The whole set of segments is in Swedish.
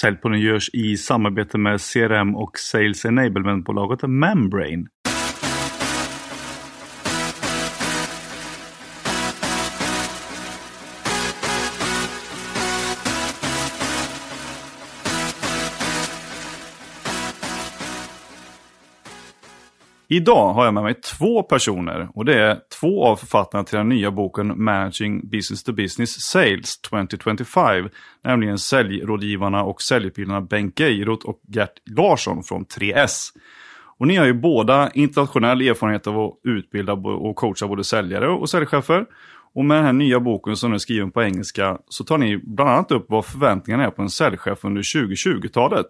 Säljpodden görs i samarbete med CRM och Sales Enablement-bolaget Membrane. Idag har jag med mig två personer och det är två av författarna till den nya boken Managing Business to Business Sales 2025. Nämligen säljrådgivarna och säljpilarna Bengt Geirot och Gert Larsson från 3S. Och ni har ju båda internationell erfarenhet av att utbilda och coacha både säljare och säljchefer. Och med den här nya boken som är skriven på engelska så tar ni bland annat upp vad förväntningarna är på en säljchef under 2020-talet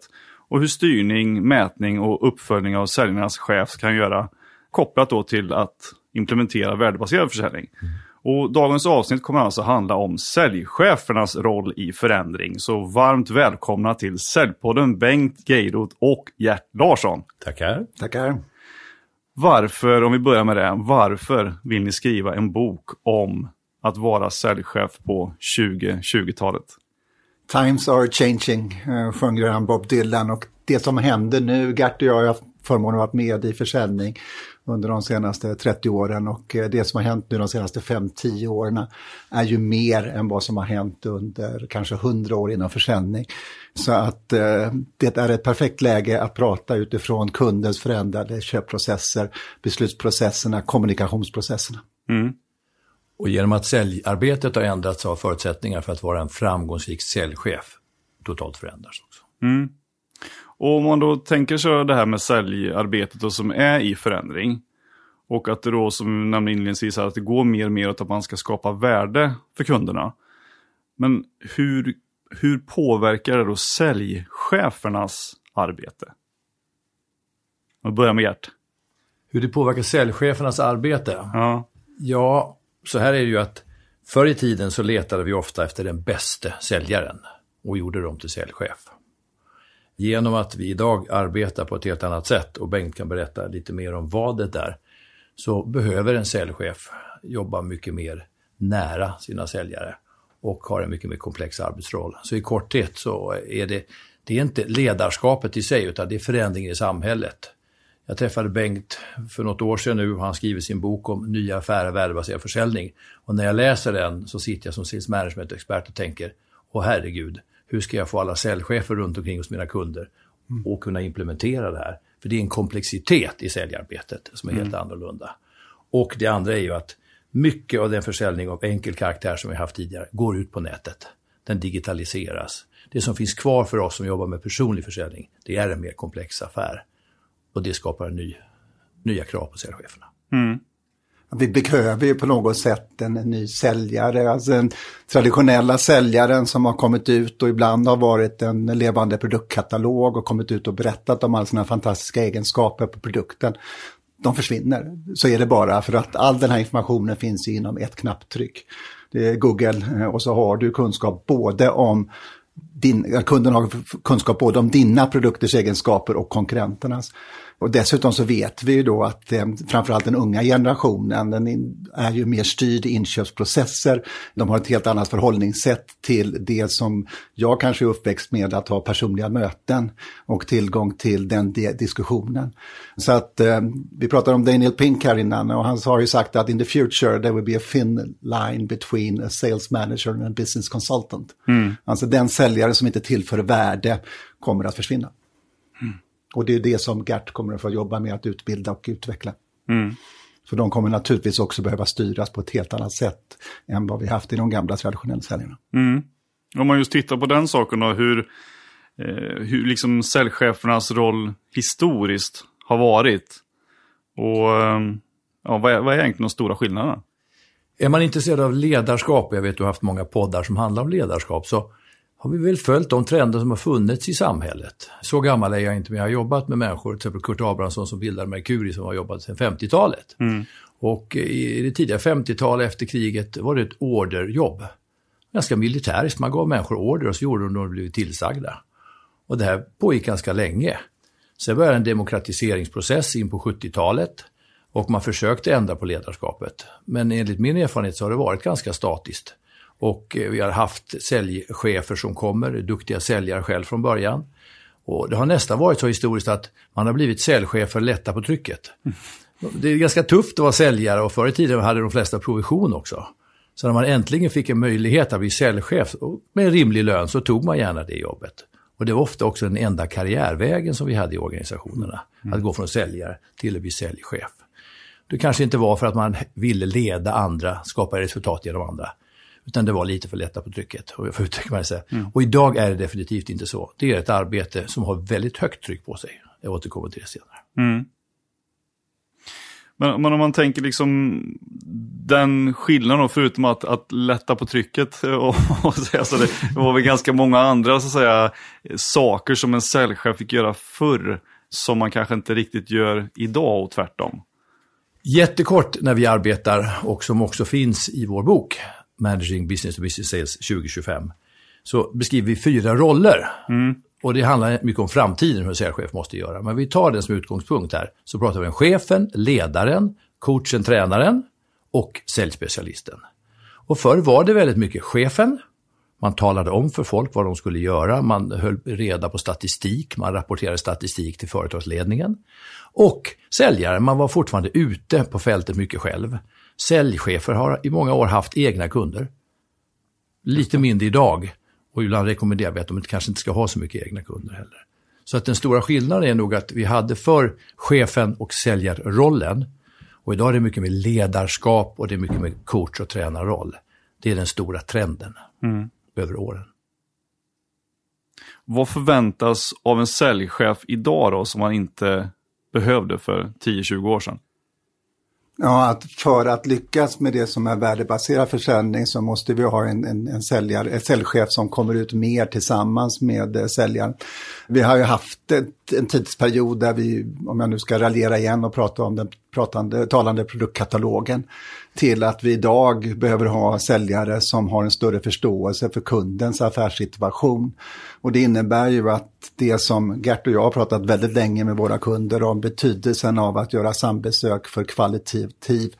och hur styrning, mätning och uppföljning av säljarnas chef kan göra kopplat då till att implementera värdebaserad försäljning. Mm. Och dagens avsnitt kommer alltså handla om säljchefernas roll i förändring. Så varmt välkomna till Säljpodden Bengt Geiroth och Gert Larsson. Tackar. Tackar. Varför, om vi börjar med det, varför vill ni skriva en bok om att vara säljchef på 2020-talet? Times are changing, uh, sjunger han Bob Dylan. Och det som händer nu, Gert och jag har haft förmånen att vara med i försäljning under de senaste 30 åren och eh, det som har hänt nu de senaste 5-10 åren är ju mer än vad som har hänt under kanske 100 år inom försäljning. Så att eh, det är ett perfekt läge att prata utifrån kundens förändrade köpprocesser, beslutsprocesserna, kommunikationsprocesserna. Mm. Och genom att säljarbetet har ändrats har förutsättningar för att vara en framgångsrik säljchef totalt förändrats också. Mm. Och om man då tänker sig det här med säljarbetet då som är i förändring. Och att det då som vi nämnde inledningsvis att det går mer och mer åt att man ska skapa värde för kunderna. Men hur, hur påverkar det då säljchefernas arbete? Vi börjar med Gert. Hur det påverkar säljchefernas arbete? Ja. ja, så här är det ju att förr i tiden så letade vi ofta efter den bästa säljaren och gjorde dem till säljchef. Genom att vi idag arbetar på ett helt annat sätt och Bengt kan berätta lite mer om vad det är, så behöver en säljchef jobba mycket mer nära sina säljare och har en mycket mer komplex arbetsroll. Så i korthet så är det, det är inte ledarskapet i sig utan det är förändringen i samhället. Jag träffade Bengt för något år sedan nu och han skriver sin bok om nya affärer, värdebaserad försäljning. Och när jag läser den så sitter jag som sales management-expert och tänker, åh herregud, hur ska jag få alla säljchefer runt omkring hos mina kunder mm. och kunna implementera det här? För det är en komplexitet i säljarbetet som är mm. helt annorlunda. Och det andra är ju att mycket av den försäljning av enkel karaktär som vi haft tidigare går ut på nätet. Den digitaliseras. Det som finns kvar för oss som jobbar med personlig försäljning, det är en mer komplex affär. Och det skapar ny, nya krav på säljcheferna. Mm. Vi behöver ju på något sätt en, en ny säljare, alltså den traditionella säljaren som har kommit ut och ibland har varit en levande produktkatalog och kommit ut och berättat om alla sina fantastiska egenskaper på produkten. De försvinner, så är det bara för att all den här informationen finns inom ett knapptryck. Det är Google eh, och så har du kunskap både om din, kunden har kunskap både om dina produkters egenskaper och konkurrenternas. Och dessutom så vet vi ju då att eh, framförallt den unga generationen, den är ju mer styrd i inköpsprocesser. De har ett helt annat förhållningssätt till det som jag kanske är uppväxt med, att ha personliga möten och tillgång till den diskussionen. Så att eh, vi pratade om Daniel Pink här innan och han har ju sagt att in the future there will be a thin line between a sales manager and a business consultant. Mm. Alltså den säljare som inte tillför värde kommer att försvinna. Mm. Och det är det som Gert kommer att få jobba med att utbilda och utveckla. Mm. Så de kommer naturligtvis också behöva styras på ett helt annat sätt än vad vi haft i de gamla traditionella säljarna. Mm. Om man just tittar på den saken då, hur, eh, hur liksom säljchefernas roll historiskt har varit. Och eh, ja, vad, är, vad är egentligen de stora skillnaderna? Är man intresserad av ledarskap, jag vet att du har haft många poddar som handlar om ledarskap, så har vi väl följt de trender som har funnits i samhället. Så gammal är jag inte, men jag har jobbat med människor, till exempel Kurt Abrahamsson som bildade Mercury som har jobbat sedan 50-talet. Mm. Och i det tidiga 50-talet efter kriget var det ett orderjobb. Ganska militäriskt, man gav människor order och så gjorde de det de blev tillsagda. Och det här pågick ganska länge. Sen började en demokratiseringsprocess in på 70-talet och man försökte ändra på ledarskapet. Men enligt min erfarenhet så har det varit ganska statiskt. Och vi har haft säljchefer som kommer, duktiga säljare själv från början. Och det har nästan varit så historiskt att man har blivit säljchef för att lätta på trycket. Mm. Det är ganska tufft att vara säljare och förr i tiden hade de flesta provision också. Så när man äntligen fick en möjlighet att bli säljchef med en rimlig lön så tog man gärna det jobbet. Och det var ofta också den enda karriärvägen som vi hade i organisationerna. Mm. Att gå från säljare till att bli säljchef. Det kanske inte var för att man ville leda andra, skapa resultat genom andra. Utan det var lite för lätta på trycket, om jag får uttrycka mig så. Mm. Och idag är det definitivt inte så. Det är ett arbete som har väldigt högt tryck på sig. Jag återkommer till det senare. Mm. Men, men, om man tänker liksom den skillnaden, förutom att, att lätta på trycket, och, och så alltså det, det var väl ganska många andra så säga, saker som en säljchef fick göra förr, som man kanske inte riktigt gör idag och tvärtom. Jättekort när vi arbetar och som också finns i vår bok, Managing Business to Business Sales 2025, så beskriver vi fyra roller. Mm. Och det handlar mycket om framtiden, hur en säljchef måste göra. Men vi tar den som utgångspunkt här. Så pratar vi om chefen, ledaren, coachen, tränaren och säljspecialisten. Och förr var det väldigt mycket chefen. Man talade om för folk vad de skulle göra. Man höll reda på statistik. Man rapporterade statistik till företagsledningen. Och säljaren, man var fortfarande ute på fältet mycket själv. Säljchefer har i många år haft egna kunder. Lite mindre idag. Och ibland rekommenderar vi att de kanske inte ska ha så mycket egna kunder heller. Så att den stora skillnaden är nog att vi hade för chefen och säljarrollen. Och idag är det mycket mer ledarskap och det är mycket mer coach och tränarroll. Det är den stora trenden mm. över åren. Vad förväntas av en säljchef idag då som man inte behövde för 10-20 år sedan? Ja, att för att lyckas med det som är värdebaserad försäljning så måste vi ha en, en, en säljare, en säljchef som kommer ut mer tillsammans med eh, säljaren. Vi har ju haft ett, en tidsperiod där vi, om jag nu ska raljera igen och prata om den pratande, talande produktkatalogen, till att vi idag behöver ha säljare som har en större förståelse för kundens affärssituation. Och det innebär ju att det som Gert och jag har pratat väldigt länge med våra kunder om betydelsen av att göra sambesök för kvalitativ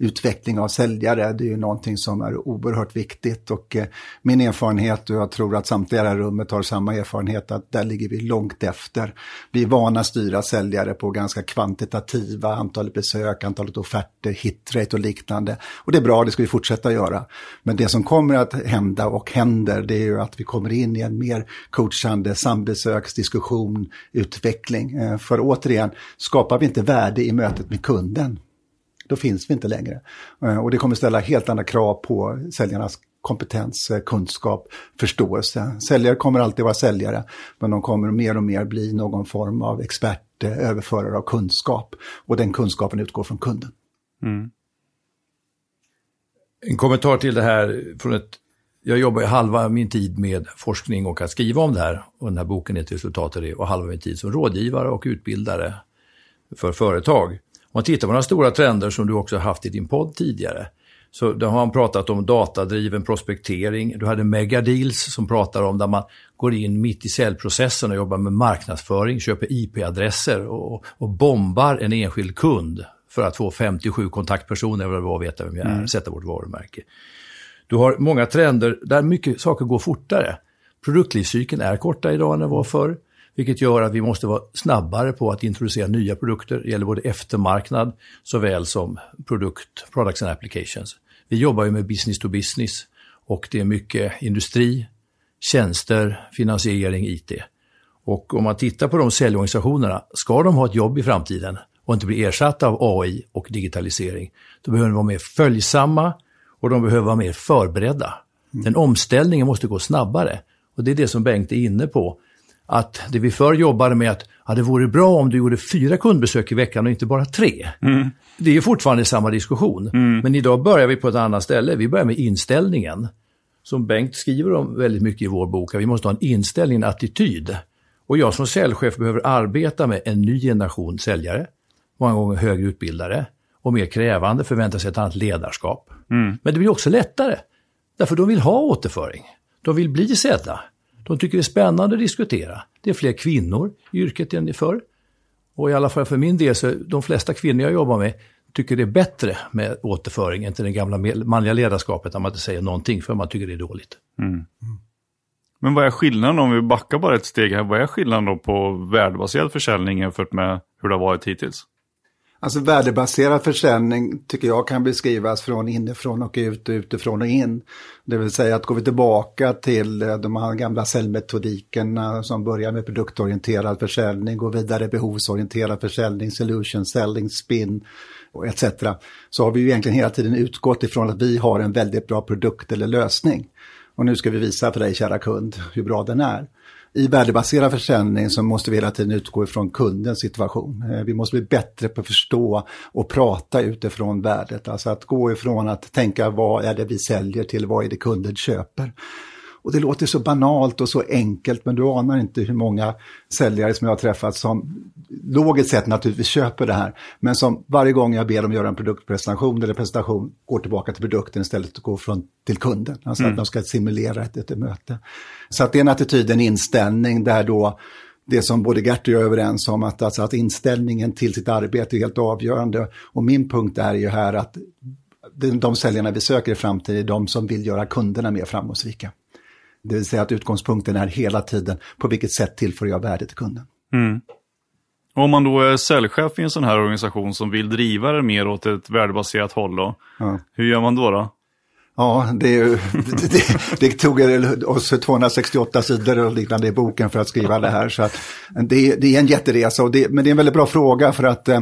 utveckling av säljare, det är ju någonting som är oerhört viktigt och eh, min erfarenhet och jag tror att samtliga i det här rummet har samma erfarenhet att där ligger vi långt efter. Vi är vana att styra säljare på ganska kvantitativa antalet besök, antalet offerter, hitrate och liknande. Och det är bra, det ska vi fortsätta göra. Men det som kommer att hända och händer det är ju att vi kommer in i en mer coachande sambesöksdiskussion, utveckling. Eh, för återigen, skapar vi inte värde i mötet med kunden då finns vi inte längre. Eh, och det kommer ställa helt andra krav på säljarnas kompetens, eh, kunskap, förståelse. Säljare kommer alltid vara säljare, men de kommer mer och mer bli någon form av expert, eh, överförare av kunskap. Och den kunskapen utgår från kunden. Mm. En kommentar till det här från ett jag jobbar halva min tid med forskning och att skriva om det här. Och den här boken är ett resultat av det. Och halva min tid som rådgivare och utbildare för företag. Om man tittar på några stora trender som du också har haft i din podd tidigare, så då har man pratat om datadriven prospektering. Du hade Megadeals som pratar om där man går in mitt i säljprocessen och jobbar med marknadsföring, köper IP-adresser och, och bombar en enskild kund för att få 57 kontaktpersoner eller vad veta vem jag är, mm. sätta vårt varumärke. Du har många trender där mycket saker går fortare. Produktlivscykeln är kortare idag än den var förr. Vilket gör att vi måste vara snabbare på att introducera nya produkter. Det gäller både eftermarknad såväl som produkt, products and applications. Vi jobbar ju med business to business och det är mycket industri, tjänster, finansiering, IT. Och om man tittar på de säljorganisationerna, ska de ha ett jobb i framtiden och inte bli ersatta av AI och digitalisering, då behöver de vara mer följsamma och de behöver vara mer förberedda. Mm. Den omställningen måste gå snabbare. Och det är det som Bengt är inne på att det vi förr jobbade med att ja, det vore bra om du gjorde fyra kundbesök i veckan och inte bara tre. Mm. Det är fortfarande samma diskussion. Mm. Men idag börjar vi på ett annat ställe. Vi börjar med inställningen. Som Bengt skriver om väldigt mycket i vår bok. Vi måste ha en inställning, en attityd. Och jag som säljchef behöver arbeta med en ny generation säljare. Många gånger högre utbildare. Och mer krävande, förväntar sig ett annat ledarskap. Mm. Men det blir också lättare. Därför de vill ha återföring. De vill bli sedda. De tycker det är spännande att diskutera. Det är fler kvinnor i yrket än förr. Och i alla fall för min del så de flesta kvinnor jag jobbar med, tycker det är bättre med återföring än till det gamla manliga ledarskapet där man inte säger någonting för man tycker det är dåligt. Mm. Men vad är skillnaden om vi backar bara ett steg här? Vad är skillnaden då på värdebaserad försäljning jämfört med hur det har varit hittills? Alltså värdebaserad försäljning tycker jag kan beskrivas från inifrån och ut och utifrån och in. Det vill säga att går vi tillbaka till eh, de här gamla säljmetodikerna som börjar med produktorienterad försäljning, går vidare behovsorienterad försäljning, solution selling, spin och etc. Så har vi ju egentligen hela tiden utgått ifrån att vi har en väldigt bra produkt eller lösning. Och nu ska vi visa för dig kära kund hur bra den är. I värdebaserad försäljning så måste vi hela tiden utgå ifrån kundens situation. Eh, vi måste bli bättre på att förstå och prata utifrån värdet. Alltså att gå ifrån att tänka vad är det vi säljer till vad är det kunden köper. Och det låter så banalt och så enkelt, men du anar inte hur många säljare som jag har träffat som logiskt sett naturligtvis köper det här, men som varje gång jag ber dem göra en produktpresentation eller presentation går tillbaka till produkten istället för att gå från, till kunden. Alltså mm. att de ska simulera ett, ett, ett möte. Så att det är en attityd, en inställning där då det som både Gert och jag är överens om, att, alltså att inställningen till sitt arbete är helt avgörande. Och min punkt är ju här att de säljarna vi söker i framtiden är de som vill göra kunderna mer framgångsrika. Det vill säga att utgångspunkten är hela tiden på vilket sätt tillför jag värde till kunden. Mm. Om man då är säljchef i en sån här organisation som vill driva det mer åt ett värdebaserat håll då, ja. hur gör man då? då? Ja, det, det, det, det, tog oss 268 sidor och liknande i boken för att skriva det här. Så det, det är en jätteresa, och men det är en väldigt bra fråga för att eh,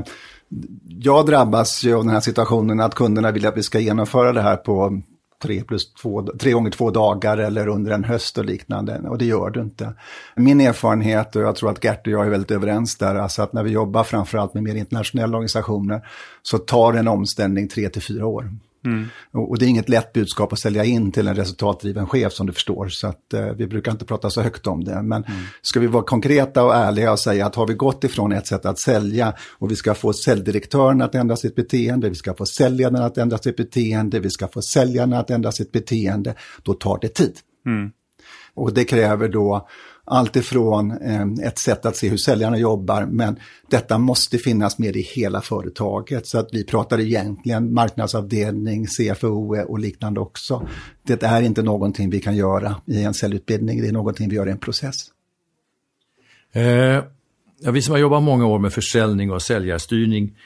jag drabbas ju av den här situationen att kunderna vill att vi ska genomföra det här på tre, plus två, tre gånger två dagar eller under en höst och liknande. Och det gör du inte. Min erfarenhet, och jag tror att Gert och jag är väldigt överens där, alltså att när vi jobbar framförallt med mer internationella organisationer så tar en omställning tre till fyra år. Mm. Och, det är inget lätt budskap att sälja in till en resultatdriven chef som du förstår. Så att, eh, vi brukar inte prata så högt om det. Men mm. ska vi vara konkreta och ärliga och säga att har vi gått ifrån ett sätt att sälja och vi ska få säljdirektören att ändra sitt beteende, vi ska få säljaren att ändra sitt beteende, vi ska få säljarna att ändra sitt beteende, då tar det tid. Mm. Och det kräver då allt ifrån eh, ett sätt att se hur säljarna jobbar, men detta måste finnas med i hela företaget. Så att vi pratar egentligen marknadsavdelning, CFO och liknande också. Det är inte någonting vi kan göra i en säljutbildning, det är någonting vi gör i en process. Eh, ja, vi som har jobbat många år med försäljning och säljarstyrning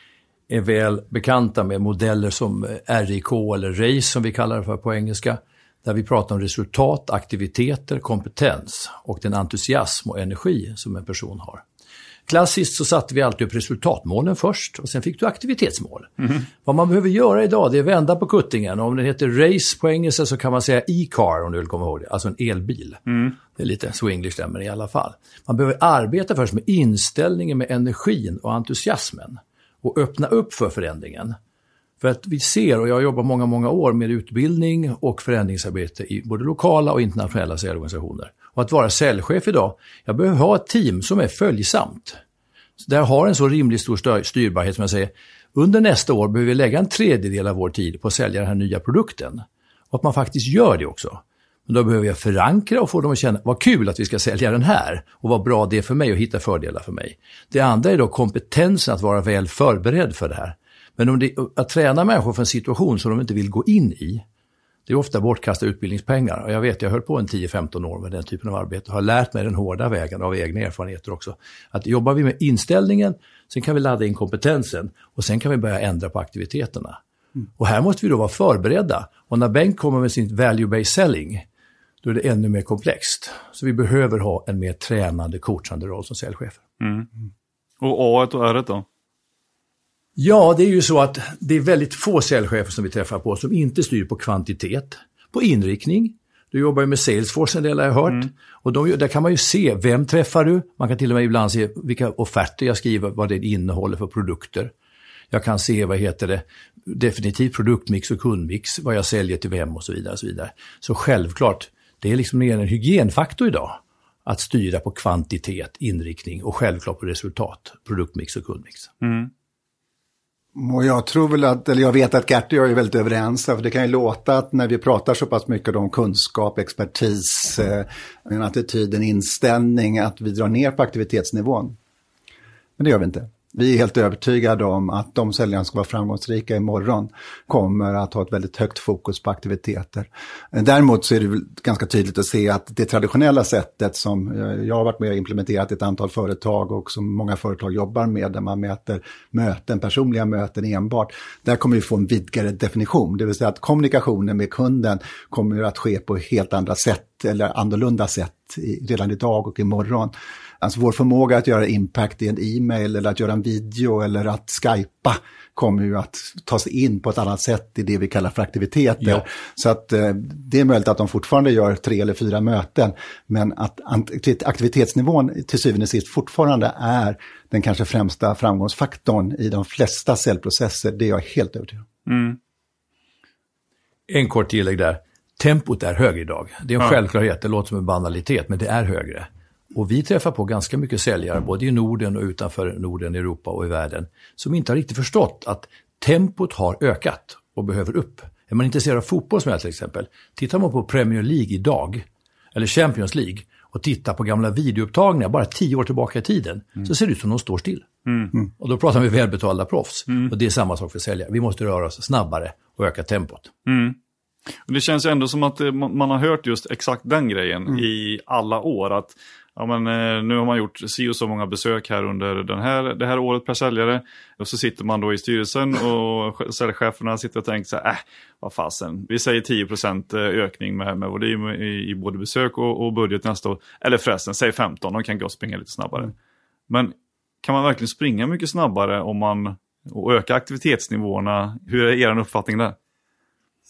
är väl bekanta med modeller som eh, RIK eller RACE som vi kallar det för på engelska där vi pratar om resultat, aktiviteter, kompetens och den entusiasm och energi som en person har. Klassiskt så satte vi alltid upp resultatmålen först och sen fick du aktivitetsmål. Mm. Vad man behöver göra idag det är vända på kuttingen. Om det heter race på engelska så kan man säga e-car om du vill komma ihåg det, alltså en elbil. Mm. Det är lite swinglish där, men i alla fall. Man behöver arbeta först med inställningen, med energin och entusiasmen och öppna upp för förändringen. För att vi ser, och jag har jobbat många, många år med utbildning och förändringsarbete i både lokala och internationella säljorganisationer. Och att vara säljchef idag, jag behöver ha ett team som är följsamt. Så där har en så rimligt stor styrbarhet som jag säger. Under nästa år behöver vi lägga en tredjedel av vår tid på att sälja den här nya produkten. Och att man faktiskt gör det också. Men då behöver jag förankra och få dem att känna, vad kul att vi ska sälja den här och vad bra det är för mig och hitta fördelar för mig. Det andra är då kompetensen att vara väl förberedd för det här. Men om det, att träna människor för en situation som de inte vill gå in i, det är ofta bortkastade utbildningspengar. Och jag vet, jag höll på en 10-15 år med den typen av arbete och har lärt mig den hårda vägen av egna erfarenheter också. Att jobbar vi med inställningen, sen kan vi ladda in kompetensen och sen kan vi börja ändra på aktiviteterna. Mm. Och här måste vi då vara förberedda. Och när Bengt kommer med sin value-based selling, då är det ännu mer komplext. Så vi behöver ha en mer tränande, coachande roll som säljchefer. Mm. Och A och R då? Ja, det är ju så att det är väldigt få säljchefer som vi träffar på som inte styr på kvantitet, på inriktning. Du jobbar ju med Salesforce en del har jag hört. Mm. Och de, där kan man ju se, vem träffar du? Man kan till och med ibland se vilka offerter jag skriver, vad det innehåller för produkter. Jag kan se, vad heter det, definitivt produktmix och kundmix, vad jag säljer till vem och så vidare. Och så, vidare. så självklart, det är liksom mer en hygienfaktor idag. Att styra på kvantitet, inriktning och självklart på resultat, produktmix och kundmix. Mm. Och jag tror väl att, eller jag vet att Gert och jag är väldigt överens, för det kan ju låta att när vi pratar så pass mycket om kunskap, expertis, eh, en attityd, en inställning, att vi drar ner på aktivitetsnivån. Men det gör vi inte. Vi är helt övertygade om att de säljarna som ska vara framgångsrika imorgon kommer att ha ett väldigt högt fokus på aktiviteter. Däremot så är det ganska tydligt att se att det traditionella sättet som eh, jag har varit med och implementerat i ett antal företag och som många företag jobbar med, där man mäter möten, personliga möten enbart, där kommer vi få en vidgare definition. Det vill säga att kommunikationen med kunden kommer att ske på helt andra sätt eller annorlunda sätt redan idag och imorgon. Alltså vår förmåga att göra impact i en e-mail eller att göra en video eller att skypa kommer ju att ta sig in på ett annat sätt i det vi kallar för aktiviteter. Ja. Så att eh, det är möjligt att de fortfarande gör tre eller fyra möten, men att aktivitetsnivån till syvende och sist fortfarande är den kanske främsta framgångsfaktorn i de flesta cellprocesser, det är jag helt övertygad om. Mm. En kort tillägg där. Tempot är högre idag. Det är en ja. självklarhet, det låter som en banalitet, men det är högre. Och vi träffar på ganska mycket säljare, både i Norden och utanför Norden, Europa och i världen, som inte har riktigt förstått att tempot har ökat och behöver upp. Är man intresserad av fotboll som jag till exempel, tittar man på Premier League idag, eller Champions League, och tittar på gamla videoupptagningar bara tio år tillbaka i tiden, mm. så ser det ut som de står still. Mm. Och då pratar vi välbetalda proffs. Mm. Och det är samma sak för säljare. Vi måste röra oss snabbare och öka tempot. Mm. Och det känns ju ändå som att man har hört just exakt den grejen mm. i alla år. Att ja, men, eh, nu har man gjort si och så många besök här under den här, det här året per säljare. Och så sitter man då i styrelsen och säljcheferna sitter och tänker så här, äh, vad fasen, vi säger 10% eh, ökning med, med volym i, i både besök och, och budget nästa år. Eller förresten, säg 15, de kan gå och springa lite snabbare. Mm. Men kan man verkligen springa mycket snabbare om man och öka aktivitetsnivåerna? Hur är er uppfattning där?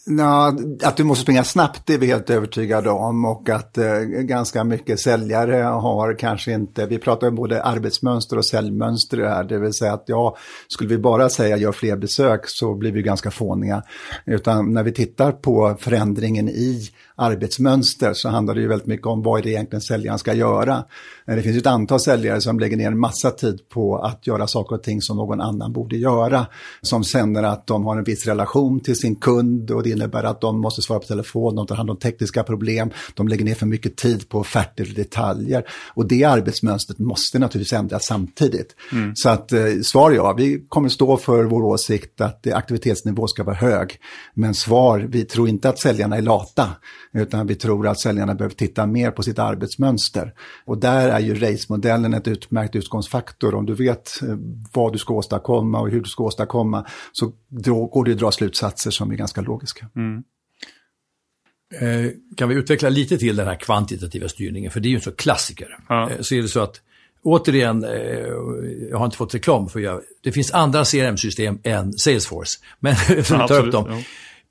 Ja, att du måste springa snabbt är vi helt övertygade om och att eh, ganska mycket säljare har kanske inte, vi pratar om både arbetsmönster och säljmönster här, det vill säga att ja, skulle vi bara säga gör fler besök så blir vi ganska fåniga. Utan när vi tittar på förändringen i arbetsmönster så handlar det ju väldigt mycket om vad är det egentligen säljaren ska göra. Det finns ett antal säljare som lägger ner en massa tid på att göra saker och ting som någon annan borde göra. Som känner att de har en viss relation till sin kund och det innebär att de måste svara på telefon, de tar hand om tekniska problem, de lägger ner för mycket tid på offerter och detaljer. Och det arbetsmönstret måste naturligtvis ändras samtidigt. Mm. Så att eh, svar ja, vi kommer stå för vår åsikt att aktivitetsnivå ska vara hög. Men svar, vi tror inte att säljarna är lata, utan vi tror att säljarna behöver titta mer på sitt arbetsmönster. Och där är ju race-modellen ett utmärkt utgångsfaktor. Om du vet eh, vad du ska åstadkomma och hur du ska åstadkomma så går det att dra slutsatser som är ganska logiska. Mm. Eh, kan vi utveckla lite till den här kvantitativa styrningen, för det är ju en så klassiker. Ja. Eh, så är det så att, återigen, jag har inte fått reklam för jag, det finns andra CRM-system än Salesforce. Men för att ta upp dem. Ja.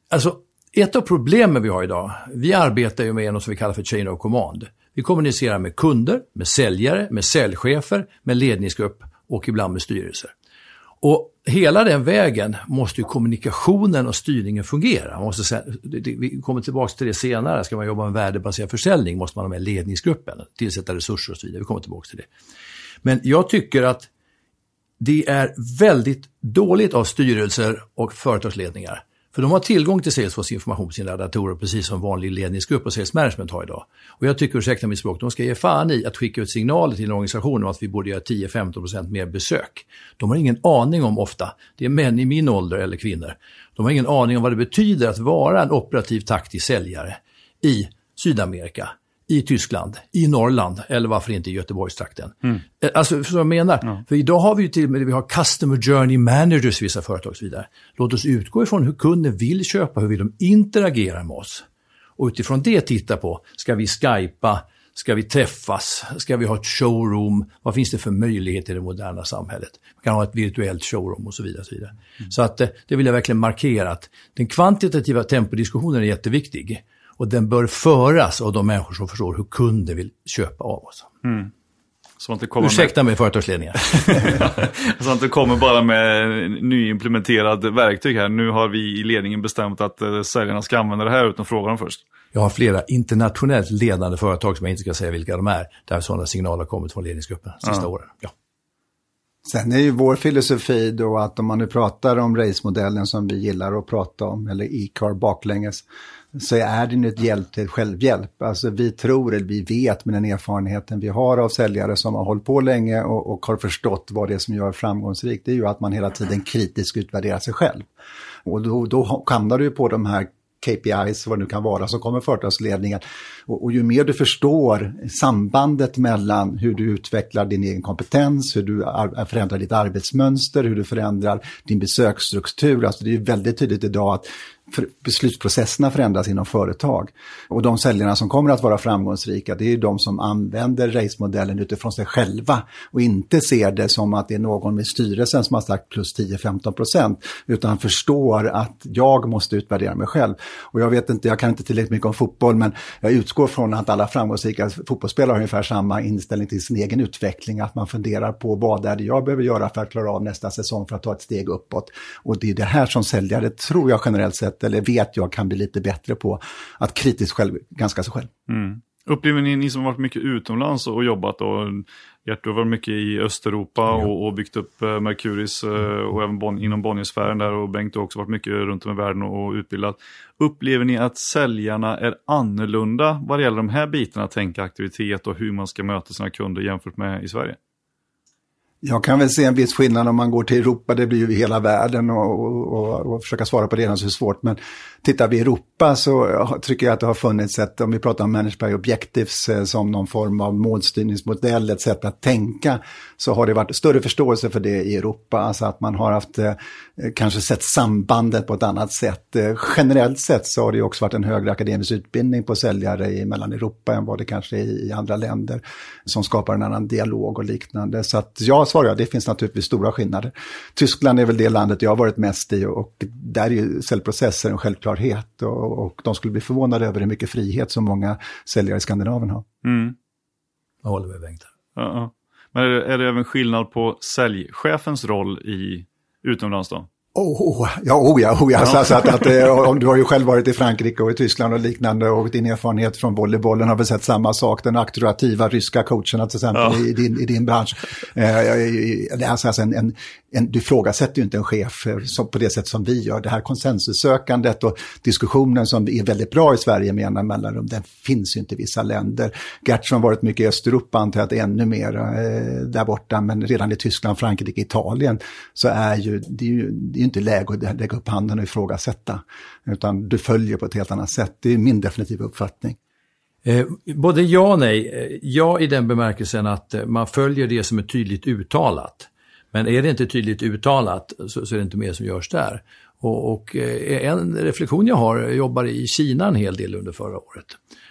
Alltså, ett av problemen vi har idag, vi arbetar ju med något som vi kallar för chain of command. Vi kommunicerar med kunder, med säljare, med säljchefer, med ledningsgrupp och ibland med styrelser. Och hela den vägen måste ju kommunikationen och styrningen fungera. Man måste säga, vi kommer tillbaka till det senare. Ska man jobba med värdebaserad försäljning måste man ha med ledningsgruppen, tillsätta resurser och så vidare. Vi kommer tillbaka till det. Men jag tycker att det är väldigt dåligt av styrelser och företagsledningar för de har tillgång till Salesforce information på sina datorer precis som vanlig ledningsgrupp och Sales Management har idag. Och jag tycker, ursäkta mitt språk, de ska ge fan i att skicka ut signaler till en organisation om att vi borde göra 10-15% mer besök. De har ingen aning om ofta, det är män i min ålder eller kvinnor, de har ingen aning om vad det betyder att vara en operativ taktisk säljare i Sydamerika, i Tyskland, i Norrland eller varför inte i Göteborgstrakten. Mm. Eh, alltså, för jag menar, ja. för idag har vi ju till och med vi har customer journey managers i vissa företag och så vidare. Låt oss utgå ifrån hur kunden vill köpa, hur vill de interagera med oss. Och utifrån det titta på, ska vi skypa, ska vi träffas, ska vi ha ett showroom, vad finns det för möjligheter i det moderna samhället? Man kan ha ett virtuellt showroom och så vidare. Och så vidare. Mm. så att, eh, det vill jag verkligen markera att den kvantitativa tempodiskussionen är jätteviktig. Och den bör föras av de människor som förstår hur kunder vill köpa av oss. Mm. Så inte kommer Ursäkta med... mig företagsledningen. så att inte kommer bara med nyimplementerad verktyg här. Nu har vi i ledningen bestämt att uh, säljarna ska använda det här utan fråga dem först. Jag har flera internationellt ledande företag som jag inte ska säga vilka de är, där sådana signaler har kommit från ledningsgruppen de sista ja. åren. Ja. Sen är ju vår filosofi då att om man nu pratar om racemodellen som vi gillar att prata om, eller e-car baklänges, så är det ett hjälp till självhjälp. Alltså vi tror, eller vi vet med den erfarenheten vi har av säljare som har hållit på länge och, och har förstått vad det är som gör framgångsrikt, det är ju att man hela tiden kritiskt utvärderar sig själv. Och då, då hamnar du på de här KPIs, vad det nu kan vara, som kommer företagsledningen. Och, och, ju mer du förstår sambandet mellan hur du utvecklar din egen kompetens, hur du ar- förändrar ditt arbetsmönster, hur du förändrar din besöksstruktur. Alltså det är ju väldigt tydligt idag att beslutsprocesserna förändras inom företag. Och de säljarna som kommer att vara framgångsrika, det är de som använder racemodellen utifrån sig själva och inte ser det som att det är någon med styrelsen som har sagt plus 10-15 procent, utan förstår att jag måste utvärdera mig själv. Och jag vet inte, jag kan inte tillräckligt mycket om fotboll, men jag utgår från att alla framgångsrika fotbollsspelare har ungefär samma inställning till sin egen utveckling, att man funderar på vad är det jag behöver göra för att klara av nästa säsong för att ta ett steg uppåt. Och det är det här som säljare, tror jag generellt sett, eller vet jag kan bli lite bättre på att kritiskt själv, ganska sig själv. Mm. Upplever ni, ni som varit mycket utomlands och jobbat och Gert, du har varit mycket i Östeuropa ja. och, och, byggt upp uh, Mercuris uh, och även bon, inom Bonniersfären där och Bengt har också varit mycket runt om i världen och, och utbildat. Upplever ni att säljarna är annorlunda vad det gäller de här bitarna, tänka aktivitet och hur man ska möta sina kunder jämfört med i Sverige? Jag kan väl se en viss skillnad om man går till Europa, det blir ju hela världen och, och, och försöka svara på det är så svårt. Men tittar vi i Europa så tycker jag att det har funnits ett, om vi pratar om Managed by Objectives eh, som någon form av målstyrningsmodell, ett sätt att tänka, så har det varit större förståelse för det i Europa. Alltså att man har haft, eh, kanske sett sambandet på ett annat sätt. Eh, generellt sett så har det också varit en högre akademisk utbildning på säljare i mellan Europa än vad det kanske är i andra länder, som skapar en annan dialog och liknande. Så att jag svarar jag, det finns naturligtvis stora skillnader. Tyskland är väl det landet jag har varit mest i och där är ju säljprocesser en självklarhet och, och de skulle bli förvånade över hur mycket frihet som många säljare i Skandinavien har. Mm. Jag håller med Bengt. Uh -uh. Men är det, är det även skillnad på säljchefens roll i utomlands då? Oh, ja, oh ja, oh ja. ja. Så att, att, eh, om du har ju själv varit i Frankrike och i Tyskland och liknande och din erfarenhet från volleybollen har väl sett samma sak. Den auktoritativa ryska coacherna till exempel ja. i, din, i din bransch. Eh, alltså en, en, en, du ifrågasätter ju inte en chef som, på det sätt som vi gör. Det här konsensussökandet och diskussionen som är väldigt bra i Sverige med jämna mellanrum, den finns ju inte i vissa länder. Gertsson har varit mycket i Östeuropa, antar jag att ännu mer eh, där borta, men redan i Tyskland, Frankrike, Italien så är ju, det är ju, det är inte läge att lägga upp handen och ifrågasätta, utan du följer på ett helt annat sätt. Det är min definitiva uppfattning. Eh, både ja och nej. Eh, ja i den bemärkelsen att eh, man följer det som är tydligt uttalat. Men är det inte tydligt uttalat så, så är det inte mer som görs där. Och, och eh, en reflektion jag har, jag jobbar i Kina en hel del under förra året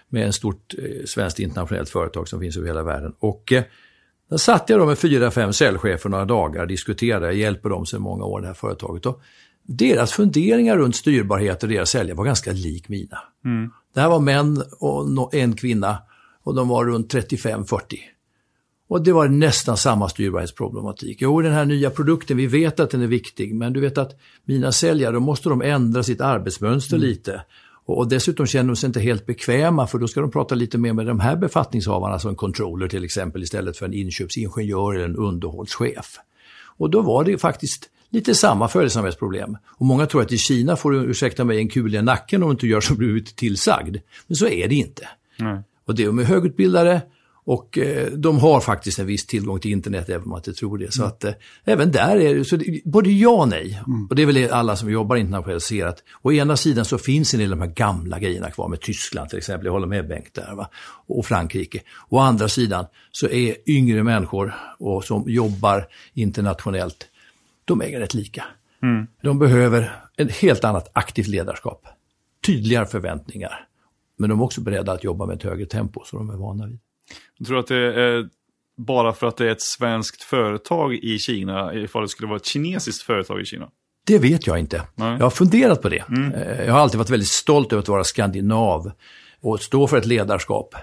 med en stort eh, svenskt internationellt företag som finns över hela världen. Och eh, där satt jag då med fyra, fem säljchefer några dagar och diskuterade, jag hjälper dem sedan många år det här företaget. Och deras funderingar runt styrbarhet och deras säljare var ganska lik mina. Mm. Det här var män och en kvinna och de var runt 35-40. Och det var nästan samma styrbarhetsproblematik. Jo, den här nya produkten, vi vet att den är viktig, men du vet att mina säljare, då måste de ändra sitt arbetsmönster mm. lite. Och, och, dessutom känner de sig inte helt bekväma, för då ska de prata lite mer med de här befattningshavarna, som en controller till exempel, istället för en inköpsingenjör eller en underhållschef. Och då var det faktiskt lite samma följsamhetsproblem. Och många tror att i Kina får du, ursäkta mig, en kul i nacken om du inte gör som du blivit tillsagd. Men så är det inte. Mm. Och det är med högutbildade, och eh, de har faktiskt en viss tillgång till internet även om man inte tror det. Så mm. att eh, även där är det, så det, både ja och nej. Mm. Och det är väl alla som jobbar internationellt ser att å ena sidan så finns en del av de här gamla grejerna kvar med Tyskland till exempel, jag håller med Bengt där, va? och Frankrike. Å andra sidan så är yngre människor och som jobbar internationellt, de är rätt lika. Mm. De behöver ett helt annat aktivt ledarskap, tydligare förväntningar. Men de är också beredda att jobba med ett högre tempo, så de är vana vid. Jag tror att det är bara för att det är ett svenskt företag i Kina, ifall det skulle vara ett kinesiskt företag i Kina? Det vet jag inte. Nej. Jag har funderat på det. Mm. Eh, jag har alltid varit väldigt stolt över att vara skandinav och stå för ett ledarskap.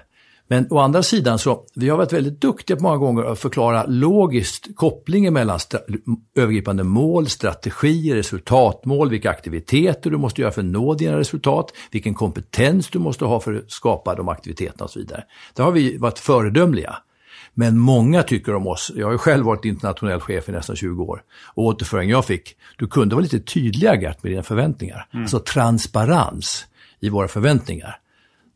Men å andra sidan så, vi har varit väldigt duktiga många gånger att förklara logiskt kopplingen mellan övergripande mål, strategi, resultatmål, vilka aktiviteter du måste göra för att nå dina resultat, vilken kompetens du måste ha för att skapa de aktiviteterna och så vidare. Där har vi varit föredömliga. Men många tycker om oss. Jag har ju själv varit internationell chef i nästan 20 år. Och återföringen jag fick, du kunde vara lite tydligare Gert med dina förväntningar. Mm. Alltså transparens i våra förväntningar.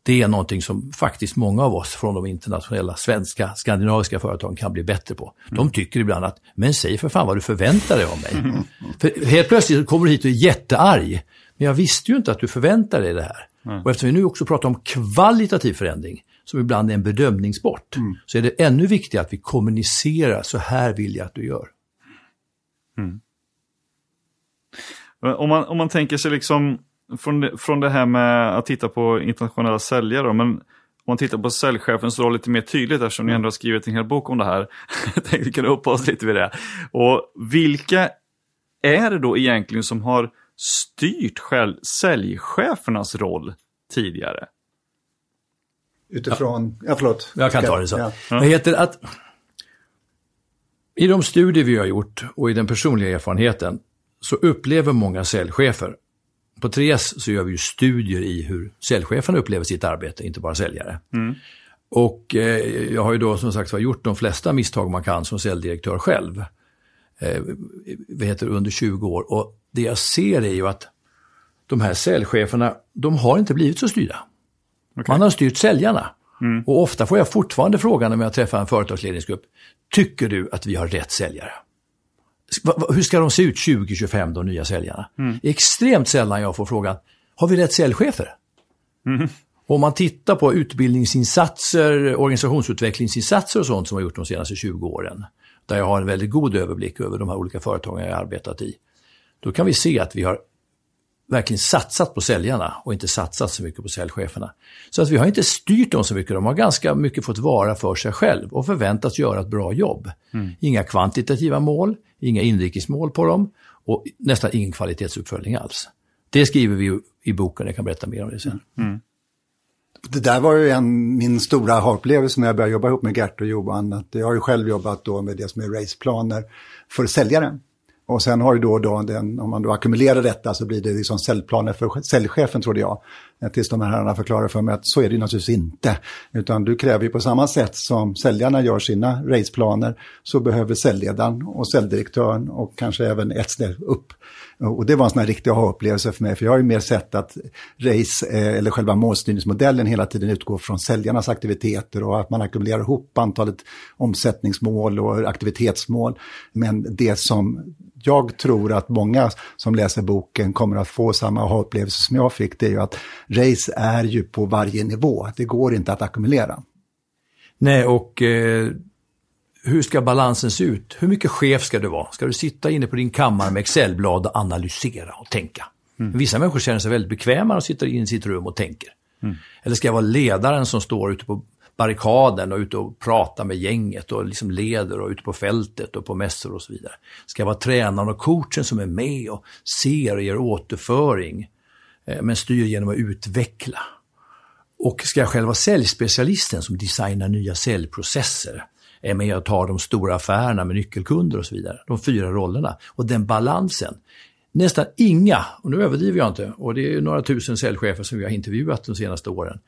Det är någonting som faktiskt många av oss från de internationella svenska, skandinaviska företagen kan bli bättre på. Mm. De tycker ibland att, men säg för fan vad du förväntar dig av mig. Mm. För helt plötsligt kommer du hit och är jättearg. Men jag visste ju inte att du förväntar dig det här. Och eftersom vi nu också pratar om kvalitativ förändring, som ibland är en bedömningssport, mm. så är det ännu viktigare att vi kommunicerar, så här vill jag att du gör. Mm. Om, man, om man tänker sig liksom från det, från det här med att titta på internationella säljare, men om man tittar på säljchefens roll lite mer tydligt eftersom ni ändå har skrivit en hel bok om det här. Jag tänkte vi kunde uppehålla oss lite vid det. Och vilka är det då egentligen som har styrt själv säljchefernas roll tidigare? Utifrån, ja, ja förlåt. Jag kan ta det så. Ja. Det heter att i de studier vi har gjort och i den personliga erfarenheten så upplever många säljchefer, på Tres så gör vi ju studier i hur säljcheferna upplever sitt arbete, inte bara säljare. Mm. Och eh, jag har ju då som sagt gjort de flesta misstag man kan som säljdirektör själv. Eh, vad heter under 20 år. Och det jag ser är ju att de här säljcheferna, de har inte blivit så styrda. Okay. Man har styrt säljarna. Mm. Och ofta får jag fortfarande frågan när jag träffar en företagsledningsgrupp, tycker du att vi har rätt säljare? Hur ska de se ut 2025, de nya säljarna? Mm. Extremt sällan jag får frågan, har vi rätt säljchefer? Mm. Om man tittar på utbildningsinsatser, organisationsutvecklingsinsatser och sånt som har gjort de senaste 20 åren, där jag har en väldigt god överblick över de här olika företagen jag har arbetat i, då kan vi se att vi har verkligen satsat på säljarna och inte satsat så mycket på säljcheferna. Så att vi har inte styrt dem så mycket, de har ganska mycket fått vara för sig själv och förväntats göra ett bra jobb. Mm. Inga kvantitativa mål, inga inrikesmål på dem och nästan ingen kvalitetsuppföljning alls. Det skriver vi i boken, jag kan berätta mer om det sen. Mm. Det där var ju en, min stora upplevelse när jag började jobba ihop med Gert och Johan. Att jag har ju själv jobbat då med det som är raceplaner för säljare. Och sen har du då, då den, om man då ackumulerar detta så blir det liksom säljplaner för säljchefen trodde jag. Eh, tills de här herrarna förklarar för mig att så är det naturligtvis inte. Utan du kräver ju på samma sätt som säljarna gör sina raceplaner så behöver säljledaren och säljdirektören och kanske även ett snäpp upp. Och det var en sån här riktig aha-upplevelse för mig, för jag har ju mer sett att race, eh, eller själva målstyrningsmodellen hela tiden utgår från säljarnas aktiviteter och att man ackumulerar ihop antalet omsättningsmål och aktivitetsmål. Men det som jag tror att många som läser boken kommer att få samma upplevelse som jag fick, det är ju att race är ju på varje nivå. Det går inte att ackumulera. Nej, och eh, hur ska balansen se ut? Hur mycket chef ska du vara? Ska du sitta inne på din kammare med Excelblad och analysera och tänka? Mm. Vissa människor känner sig väldigt bekväma och sitter in i sitt rum och tänker. Mm. Eller ska jag vara ledaren som står ute på barrikaden och ute och pratar med gänget och liksom leder och ute på fältet och på mässor och så vidare. Ska vara tränaren och coachen som är med och ser och ger återföring, men styr genom att utveckla. Och ska jag själv vara säljspecialisten som designar nya säljprocesser, är med och tar de stora affärerna med nyckelkunder och så vidare. De fyra rollerna. Och den balansen. Nästan inga, och nu överdriver jag inte, och det är några tusen säljchefer som vi har intervjuat de senaste åren,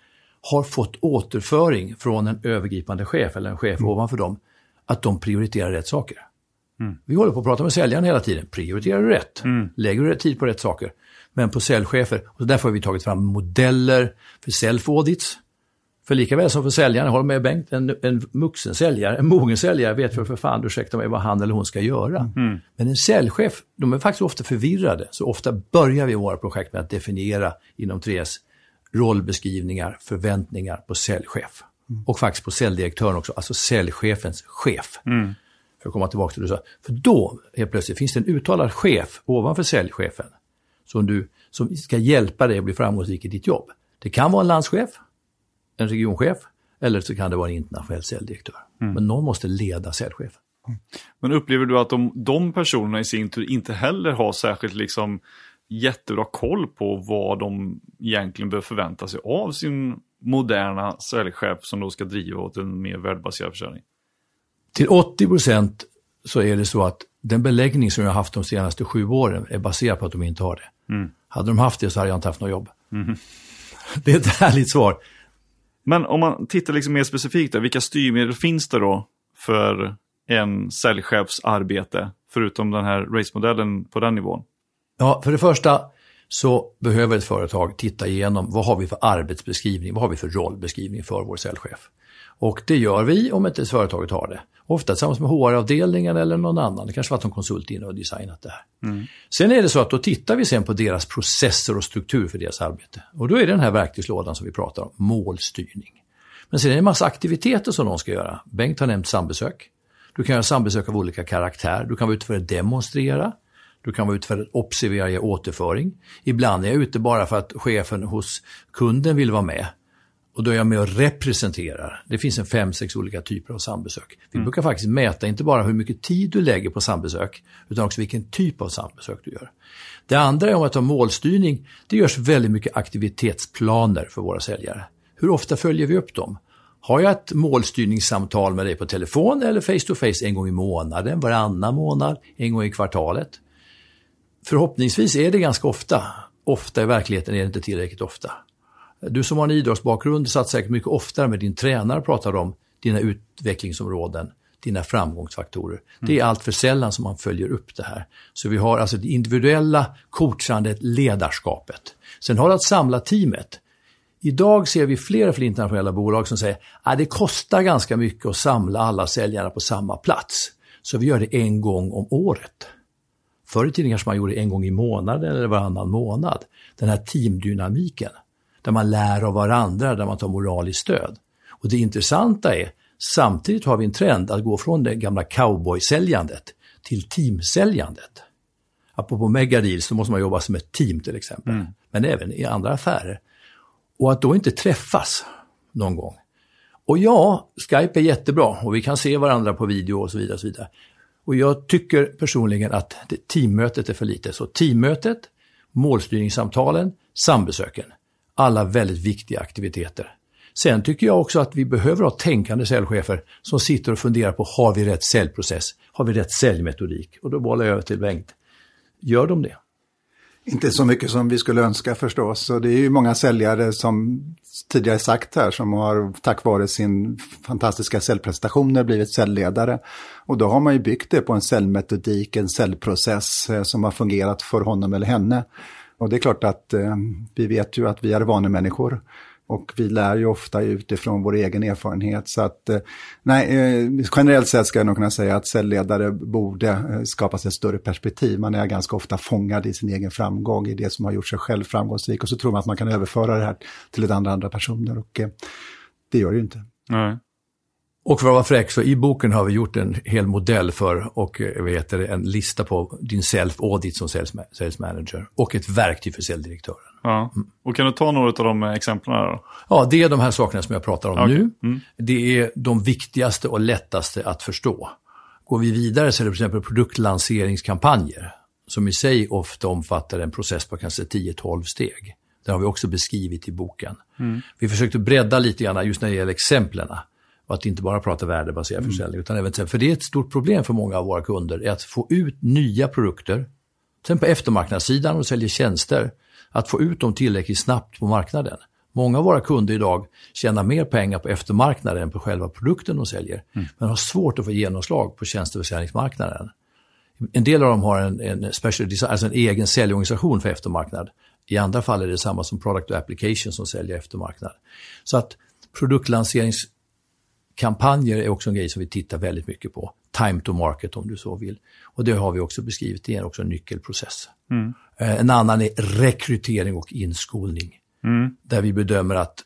har fått återföring från en övergripande chef eller en chef mm. ovanför dem, att de prioriterar rätt saker. Mm. Vi håller på att prata med säljaren hela tiden. Prioriterar du rätt? Mm. Lägger du rätt tid på rätt saker? Men på säljchefer, och därför har vi tagit fram modeller för self-audits. För lika väl som för säljaren, håller med Bengt, en, en vuxen säljare, en mogen säljare vet för, för fan, ursäkta mig, vad han eller hon ska göra. Mm. Men en säljchef, de är faktiskt ofta förvirrade. Så ofta börjar vi våra projekt med att definiera inom 3S rollbeskrivningar, förväntningar på säljchef. Mm. Och faktiskt på säljdirektören också, alltså säljchefens chef. Mm. För att komma tillbaka till det du sa. För då, helt plötsligt, finns det en uttalad chef ovanför säljchefen som, du, som ska hjälpa dig att bli framgångsrik i ditt jobb. Det kan vara en landschef, en regionchef, eller så kan det vara en internationell säljdirektör. Mm. Men någon måste leda säljchefen. Mm. Men upplever du att de, de personerna i sin tur inte heller har särskilt liksom jättebra koll på vad de egentligen bör förvänta sig av sin moderna säljchef som då ska driva åt en mer värdebaserad försäljning? Till 80 procent så är det så att den beläggning som jag har haft de senaste sju åren är baserad på att de inte har det. Mm. Hade de haft det så hade jag inte haft något jobb. Mm. Det är ett härligt svar. Men om man tittar liksom mer specifikt, där, vilka styrmedel finns det då för en säljchefs arbete, förutom den här race-modellen på den nivån? Ja, för det första så behöver ett företag titta igenom vad har vi för arbetsbeskrivning, vad har vi för rollbeskrivning för vår säljchef. Och det gör vi om inte företaget har det. Ofta tillsammans med HR-avdelningen eller någon annan. Det kanske varit en konsult inne och designat det här. Mm. Sen är det så att då tittar vi sen på deras processer och struktur för deras arbete. Och då är det den här verktygslådan som vi pratar om, målstyrning. Men sen är det en massa aktiviteter som de ska göra. Bengt har nämnt sambesök. Du kan göra sambesök av olika karaktär. Du kan vara ute för att demonstrera. Du kan vara ute för att observera ge återföring. Ibland är jag ute bara för att chefen hos kunden vill vara med. Och då är jag med och representerar. Det finns en fem, sex olika typer av sambesök. Vi mm. brukar faktiskt mäta inte bara hur mycket tid du lägger på sambesök, utan också vilken typ av sambesök du gör. Det andra är om att ha målstyrning. Det görs väldigt mycket aktivitetsplaner för våra säljare. Hur ofta följer vi upp dem? Har jag ett målstyrningssamtal med dig på telefon eller face to face en gång i månaden, varannan månad, en gång i kvartalet? Förhoppningsvis är det ganska ofta. Ofta i verkligheten är det inte tillräckligt ofta. Du som har en idrottsbakgrund satt säkert mycket oftare med din tränare och pratar om dina utvecklingsområden, dina framgångsfaktorer. Mm. Det är allt för sällan som man följer upp det här. Så vi har alltså det individuella coachandet, ledarskapet. Sen har du att samla teamet. Idag ser vi fler och fler internationella bolag som säger att det kostar ganska mycket att samla alla säljarna på samma plats. Så vi gör det en gång om året. Förr i tiden kanske man gjorde det en gång i månaden eller varannan månad. Den här teamdynamiken där man lär av varandra, där man tar moraliskt stöd. Och det intressanta är, samtidigt har vi en trend att gå från det gamla cowboy-säljandet till teamsäljandet. Apropå megadeals, så måste man jobba som ett team till exempel. Mm. Men även i andra affärer. Och att då inte träffas någon gång. Och ja, Skype är jättebra och vi kan se varandra på video och så vidare. Och, så vidare. och jag tycker personligen att det, teammötet är för lite. Så teammötet, målstyrningssamtalen, sambesöken alla väldigt viktiga aktiviteter. Sen tycker jag också att vi behöver ha tänkande säljchefer som sitter och funderar på, har vi rätt säljprocess? Har vi rätt säljmetodik? Och då bollar jag över till Bengt. Gör de det? Inte så mycket som vi skulle önska förstås. Och det är ju många säljare som tidigare sagt här som har tack vare sin fantastiska säljprestationer blivit säljledare. Och då har man ju byggt det på en säljmetodik, en säljprocess eh, som har fungerat för honom eller henne. Och det är klart att eh, vi vet ju att vi är vanemänniskor. Och vi lär ju ofta utifrån vår egen erfarenhet. Så att, eh, nej, eh, generellt sett ska jag nog kunna säga att säljledare borde eh, skapa sig ett större perspektiv. Man är ganska ofta fångad i sin egen framgång, i det som har gjort sig själv framgångsrik. Och så tror man att man kan överföra det här till ett andra, andra personer. Och det gör det ju inte. Nej. Och för att vara fräck, så i boken har vi gjort en hel modell för och vad heter det, en lista på din self-audit som sales, sales manager och ett verktyg för säljdirektören. Ja. Mm. Och kan du ta några av de exemplen då? Ja, det är de här sakerna som jag pratar om okay. nu. Mm. Det är de viktigaste och lättaste att förstå. Går vi vidare så är det till exempel produktlanseringskampanjer som i sig ofta omfattar en process på kanske 10-12 steg. Det har vi också beskrivit i boken. Mm. Vi försökte bredda lite grann just när det gäller exemplen. Och att inte bara prata värdebaserad mm. försäljning. Utan även, för det är ett stort problem för många av våra kunder, är att få ut nya produkter. Sen på eftermarknadssidan, och säljer tjänster, att få ut dem tillräckligt snabbt på marknaden. Många av våra kunder idag tjänar mer pengar på eftermarknaden än på själva produkten de säljer. Mm. Men har svårt att få genomslag på tjänsteförsäljningsmarknaden. En del av dem har en, en, special design, alltså en egen säljorganisation för eftermarknad. I andra fall är det samma som product och application som säljer eftermarknad. Så att produktlanserings Kampanjer är också en grej som vi tittar väldigt mycket på. Time to market om du så vill. Och det har vi också beskrivit, det är också en nyckelprocess. Mm. Eh, en annan är rekrytering och inskolning. Mm. Där vi bedömer att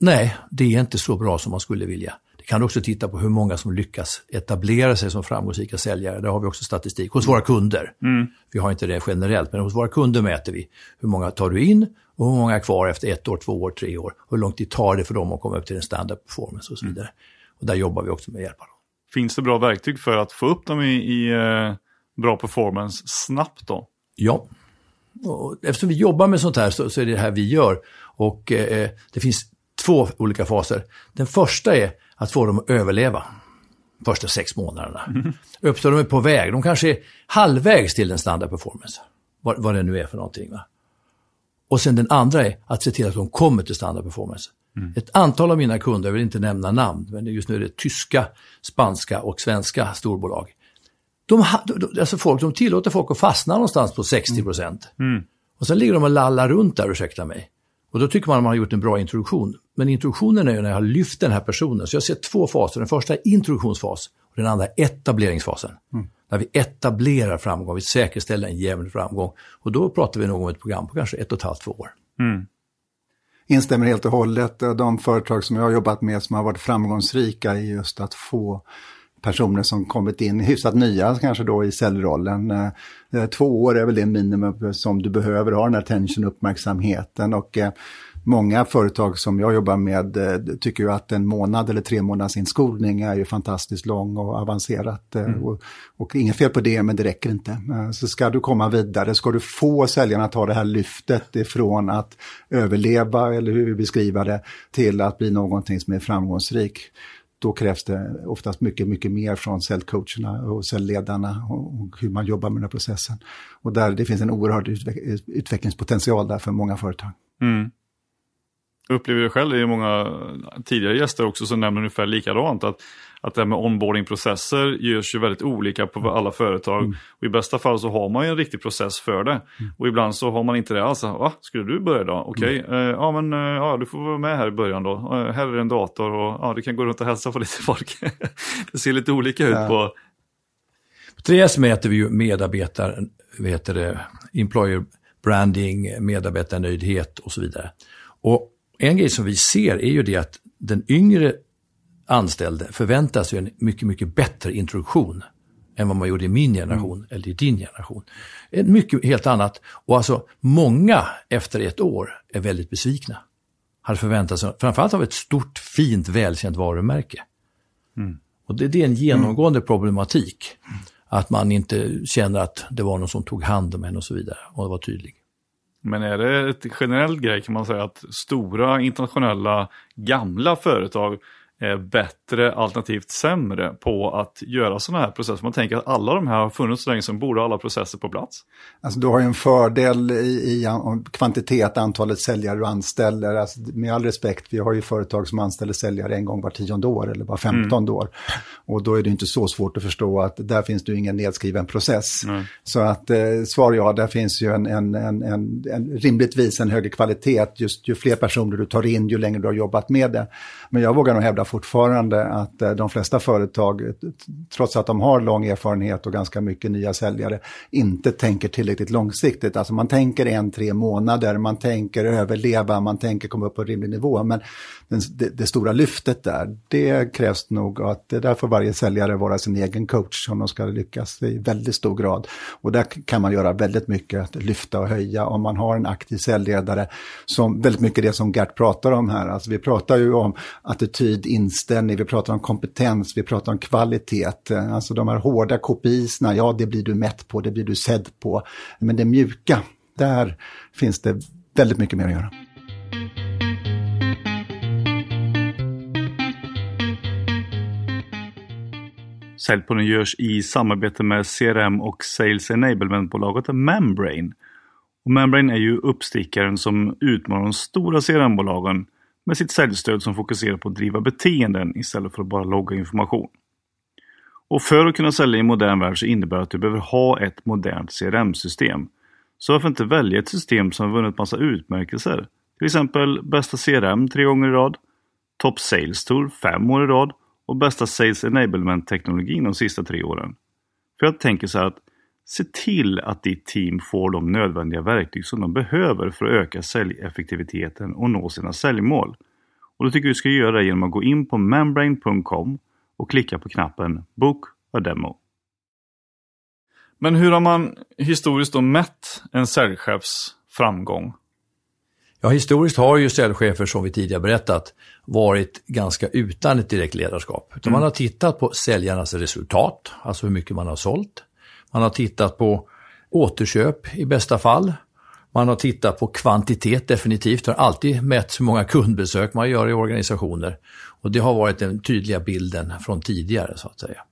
nej, det är inte så bra som man skulle vilja. Det kan också titta på hur många som lyckas etablera sig som framgångsrika säljare. Där har vi också statistik hos våra kunder. Mm. Vi har inte det generellt, men hos våra kunder mäter vi hur många tar du in och hur många är kvar efter ett år, två år, tre år. Hur lång tid tar det för dem att komma upp till en standard performance och så vidare. Och där jobbar vi också med att hjälpa dem. Finns det bra verktyg för att få upp dem i, i eh, bra performance snabbt då? Ja. Och eftersom vi jobbar med sånt här så, så är det det här vi gör. Och eh, det finns två olika faser. Den första är att få dem att överleva första sex månaderna. Mm. Uppstår de är på väg, de kanske är halvvägs till en standard performance. Vad, vad det nu är för någonting. Va? Och sen den andra är att se till att de kommer till standard performance. Mm. Ett antal av mina kunder, jag vill inte nämna namn, men just nu är det tyska, spanska och svenska storbolag. De, alltså folk, de tillåter folk att fastna någonstans på 60 procent. Mm. Och sen ligger de och lallar runt där, ursäkta mig. Och då tycker man att man har gjort en bra introduktion. Men introduktionen är ju när jag har lyft den här personen. Så jag ser två faser. Den första är introduktionsfas och den andra är etableringsfasen. Mm. Där vi etablerar framgång, vi säkerställer en jämn framgång. Och då pratar vi nog om ett program på kanske ett och ett halvt, två år. Mm. Instämmer helt och hållet. De företag som jag har jobbat med som har varit framgångsrika i just att få personer som kommit in hyfsat nya kanske då i säljrollen. Eh, två år är väl det minimum som du behöver ha den här attention, uppmärksamheten och eh, många företag som jag jobbar med tycker ju att en månad eller tre månaders inskolning är ju fantastiskt lång och avancerat. Mm. Och, och inget fel på det, men det räcker inte. Så ska du komma vidare, ska du få säljarna att ta det här lyftet ifrån att överleva, eller hur vi beskriver det, till att bli någonting som är framgångsrik då krävs det oftast mycket, mycket mer från säljcoacherna och säljledarna och hur man jobbar med den här processen. Och där det finns en oerhörd utvecklingspotential där för många företag. Mm. Upplever det själv, det är många tidigare gäster också som nämner ungefär likadant, att att det här med onboardingprocesser görs ju väldigt olika på alla företag. Mm. Och I bästa fall så har man ju en riktig process för det. Mm. Och ibland så har man inte det alls. Va, skulle du börja då? Okej, okay. mm. uh, ja men uh, ja, du får vara med här i början då. Uh, här är en dator och ja, du kan gå runt och hälsa på lite folk. det ser lite olika ut på... På 3S mäter vi ju medarbetar, vad heter det, employer branding, medarbetarnöjdhet och så vidare. Och en grej som vi ser är ju det att den yngre anställde förväntas ju en mycket, mycket bättre introduktion än vad man gjorde i min generation mm. eller i din generation. Ett mycket helt annat. Och alltså många efter ett år är väldigt besvikna. Hade förväntat sig, framförallt av ett stort, fint, välkänt varumärke. Mm. Och det, det, är en genomgående mm. problematik. Att man inte känner att det var någon som tog hand om en och så vidare och var tydlig. Men är det ett generellt grej kan man säga att stora internationella gamla företag bättre alternativt sämre på att göra sådana här processer. Man tänker att alla de här har funnits så länge som borde alla processer på plats. Alltså du har ju en fördel i, i kvantitet, antalet säljare du anställer. Alltså, med all respekt, vi har ju företag som anställer säljare en gång var tionde år eller var femtonde mm. år. Och då är det inte så svårt att förstå att där finns det ingen nedskriven process. Mm. Så att eh, svar ja, där finns ju en, en, en, en, en rimligtvis en högre kvalitet. Just ju fler personer du tar in, ju längre du har jobbat med det. Men jag vågar nog hävda fortfarande att eh, de flesta företag, trots att de har lång erfarenhet och ganska mycket nya säljare, inte tänker tillräckligt långsiktigt. Alltså man tänker en, tre månader, man tänker överleva, man tänker komma upp på rimlig nivå. Men det, det, stora lyftet där, det krävs nog att det där får varje säljare vara sin egen coach om de ska lyckas i väldigt stor grad. Och där kan man göra väldigt mycket, att lyfta och höja om man har en aktiv säljledare som väldigt mycket det som Gert pratar om här. Alltså vi pratar ju om attityd, inställning, vi pratar om kompetens, vi pratar om kvalitet. Eh, alltså de här hårda kopisna, ja det blir du mätt på, det blir du sedd på. Men det mjuka, där finns det väldigt mycket mer att göra. Säljpodden görs i samarbete med CRM och Sales Enablement-bolaget Membrane. Och Membrane är ju uppstickaren som utmanar de stora CRM-bolagen med sitt säljstöd som fokuserar på att driva beteenden istället för att bara logga information. Och för att kunna sälja i en modern värld så innebär det att du behöver ha ett modernt CRM-system. Så varför inte välja ett system som har vunnit massa utmärkelser? Till exempel bästa CRM tre gånger i rad, Top Sales Tour fem år i rad och bästa Sales Enablement-teknologin de sista tre åren. För jag tänker så här att se till att ditt team får de nödvändiga verktyg som de behöver för att öka säljeffektiviteten och nå sina säljmål. Och då tycker jag du ska göra det genom att gå in på membrane.com och klicka på knappen Book a Demo. Men hur har man historiskt då mätt en säljchefs framgång? Ja, historiskt har ju säljchefer, som vi tidigare berättat, varit ganska utan ett direkt ledarskap. Mm. Man har tittat på säljarnas resultat, alltså hur mycket man har sålt. Man har tittat på återköp i bästa fall. Man har tittat på kvantitet definitivt. Det har alltid mätt hur många kundbesök man gör i organisationer. Och det har varit den tydliga bilden från tidigare så att säga.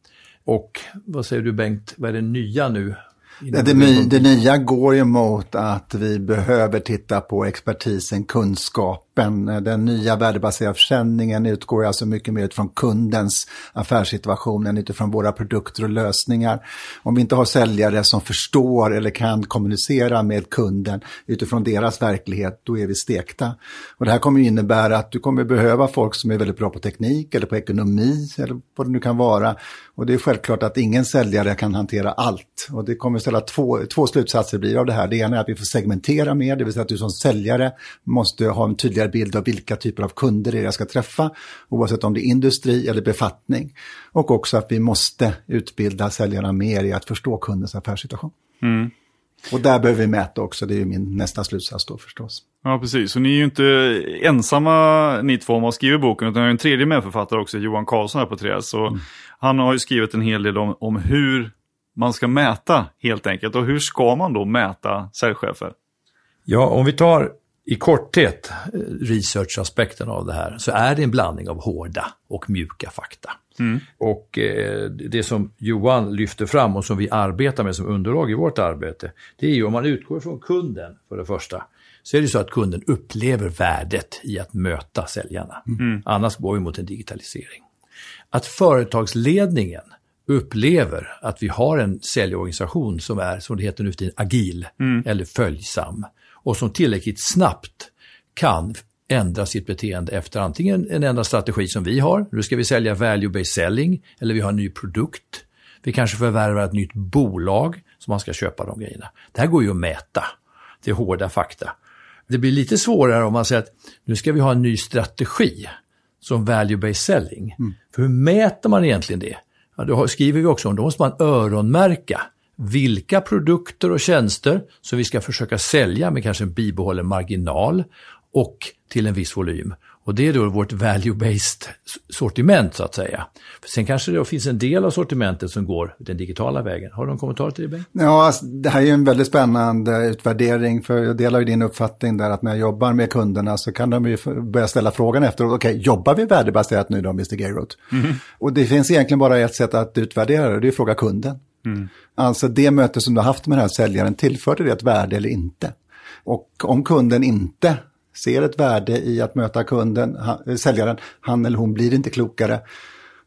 Och vad säger du Bengt, vad är det nya nu det, det, det, nya går ju mot att vi behöver titta på expertisen, kunskap appen, eh, Den nya värdebaserade försäljningen utgår alltså mycket mer utifrån kundens affärssituation än utifrån våra produkter och lösningar. Om vi inte har säljare som förstår eller kan kommunicera med kunden utifrån deras verklighet, då är vi stekta. Och det här kommer innebära att du kommer behöva folk som är väldigt bra på teknik eller på ekonomi eller vad det nu kan vara. Och det är självklart att ingen säljare kan hantera allt. Och det kommer ställa två, två slutsatser blir av det här. Det ena är att vi får segmentera mer, det vill säga att du som säljare måste ha en tydligare bild av vilka typer av kunder det är jag ska träffa, oavsett om det är industri eller befattning. Och också att vi måste utbilda säljarna mer i att förstå kundens affärssituation. Mm. Och där behöver vi mäta också, det är min nästa slutsats då förstås. Ja, precis. Och ni är ju inte ensamma ni två om att skriva boken, utan jag har en tredje medförfattare också, Johan Karlsson här på Träs. Mm. Han har ju skrivit en hel del om, om hur man ska mäta helt enkelt. Och hur ska man då mäta säljchefer? Ja, om vi tar i korthet eh, researchaspekten av det här så är det en blandning av hårda och mjuka fakta. Mm. Och eh, det som Johan lyfter fram och som vi arbetar med som underlag i vårt arbete, det är ju om man utgår från kunden för det första, så är det så att kunden upplever värdet i att möta säljarna. Mm. Annars går vi mot en digitalisering. Att företagsledningen upplever att vi har en säljorganisation som är, som det heter nu för tiden, agil mm. eller följsam och som tillräckligt snabbt kan ändra sitt beteende efter antingen en ändrad strategi som vi har, nu ska vi sälja value-based selling, eller vi har en ny produkt. Vi kanske förvärvar ett nytt bolag som man ska köpa de grejerna. Det här går ju att mäta. Det är hårda fakta. Det blir lite svårare om man säger att nu ska vi ha en ny strategi som value-based selling. Mm. För hur mäter man egentligen det? Ja, då skriver vi också om, då måste man öronmärka vilka produkter och tjänster som vi ska försöka sälja med kanske en bibehållen marginal och till en viss volym. Och det är då vårt value-based sortiment så att säga. För sen kanske det finns en del av sortimentet som går den digitala vägen. Har du någon kommentar till det Bengt? Ja, alltså, det här är ju en väldigt spännande utvärdering. För jag delar ju din uppfattning där att när jag jobbar med kunderna så kan de ju börja ställa frågan efteråt. Okej, okay, jobbar vi värdebaserat nu då, Mr. Gayrot? Mm. Och det finns egentligen bara ett sätt att utvärdera det, det är att fråga kunden. Mm. Alltså det möte som du har haft med den här säljaren, tillförde det ett värde eller inte? Och om kunden inte ser ett värde i att möta kunden, han, säljaren, han eller hon blir inte klokare,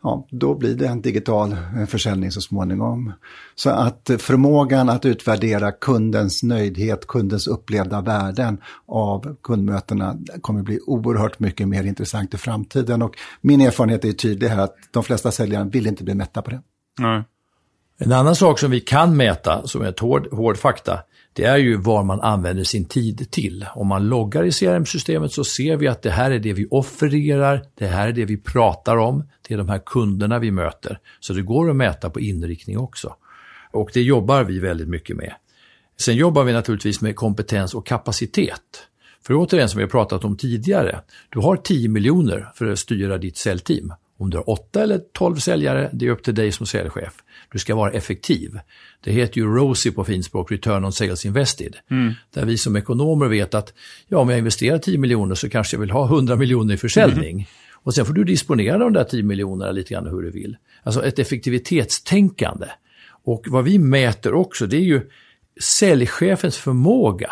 ja, då blir det en digital eh, försäljning så småningom. Så att förmågan att utvärdera kundens nöjdhet, kundens upplevda värden av kundmötena kommer bli oerhört mycket mer intressant i framtiden. Och min erfarenhet är tydlig här att de flesta säljare vill inte bli mätta på det. Nej. En annan sak som vi kan mäta, som är ett hård, hård fakta, det är ju vad man använder sin tid till. Om man loggar i CRM-systemet så ser vi att det här är det vi offererar, det här är det vi pratar om, det är de här kunderna vi möter. Så det går att mäta på inriktning också. Och det jobbar vi väldigt mycket med. Sen jobbar vi naturligtvis med kompetens och kapacitet. För återigen, som vi har pratat om tidigare, du har 10 miljoner för att styra ditt säljteam. Om du har 8 eller 12 säljare, det är upp till dig som säljchef. Du ska vara effektiv. Det heter ju ROSI på finspråk, Return on Sales Invested. Mm. Där vi som ekonomer vet att ja, om jag investerar 10 miljoner så kanske jag vill ha 100 miljoner i försäljning. Mm. Och sen får du disponera de där 10 miljonerna lite grann hur du vill. Alltså ett effektivitetstänkande. Och vad vi mäter också, det är ju säljchefens förmåga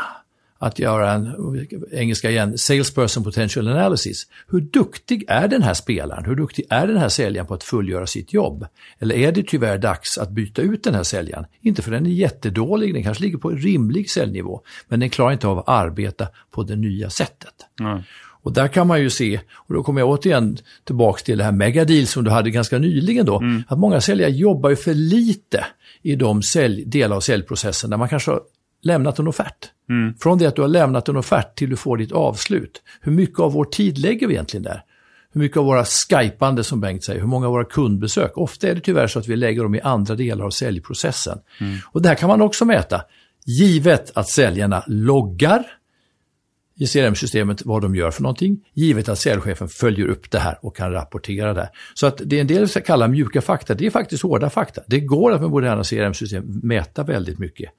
att göra en, engelska igen, salesperson potential analysis. Hur duktig är den här spelaren? Hur duktig är den här säljaren på att fullgöra sitt jobb? Eller är det tyvärr dags att byta ut den här säljaren? Inte för den är jättedålig, den kanske ligger på en rimlig säljnivå, men den klarar inte av att arbeta på det nya sättet. Mm. Och där kan man ju se, och då kommer jag återigen tillbaka till det här megadeal som du hade ganska nyligen då, mm. att många säljare jobbar ju för lite i de sälj, delar av säljprocessen där man kanske har lämnat en offert. Mm. Från det att du har lämnat en offert till du får ditt avslut. Hur mycket av vår tid lägger vi egentligen där? Hur mycket av våra skypande, som Bengt säger, hur många av våra kundbesök? Ofta är det tyvärr så att vi lägger dem i andra delar av säljprocessen. Mm. Och det här kan man också mäta. Givet att säljarna loggar i CRM-systemet vad de gör för någonting, givet att säljchefen följer upp det här och kan rapportera det. Så att det är en del vi kallar mjuka fakta, det är faktiskt hårda fakta. Det går att med moderna CRM-system mäta väldigt mycket.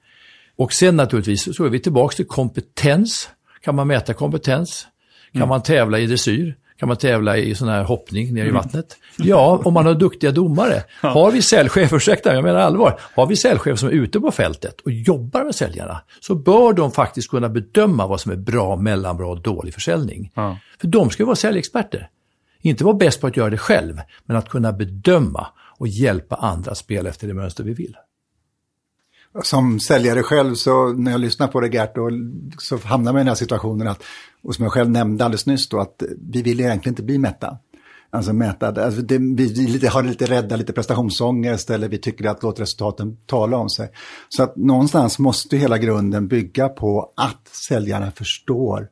Och sen naturligtvis så är vi tillbaka till kompetens. Kan man mäta kompetens? Kan mm. man tävla i dressyr? Kan man tävla i sån här hoppning ner i vattnet? Ja, om man har duktiga domare. Har vi säljchefer, ursäkta jag menar allvar, har vi säljchefer som är ute på fältet och jobbar med säljarna så bör de faktiskt kunna bedöma vad som är bra, mellanbra och dålig försäljning. Ja. För de ska ju vara säljexperter. Inte vara bäst på att göra det själv, men att kunna bedöma och hjälpa andra att spela efter det mönster vi vill. Som säljare själv så när jag lyssnar på det Gert, så hamnar man i den här situationen att, och som jag själv nämnde alldeles nyss då, att vi vill egentligen inte bli mätta. Alltså mäta, alltså det, vi lite, har lite rädda, lite prestationsångest eller vi tycker att låt resultaten tala om sig. Så att någonstans måste hela grunden bygga på att säljarna förstår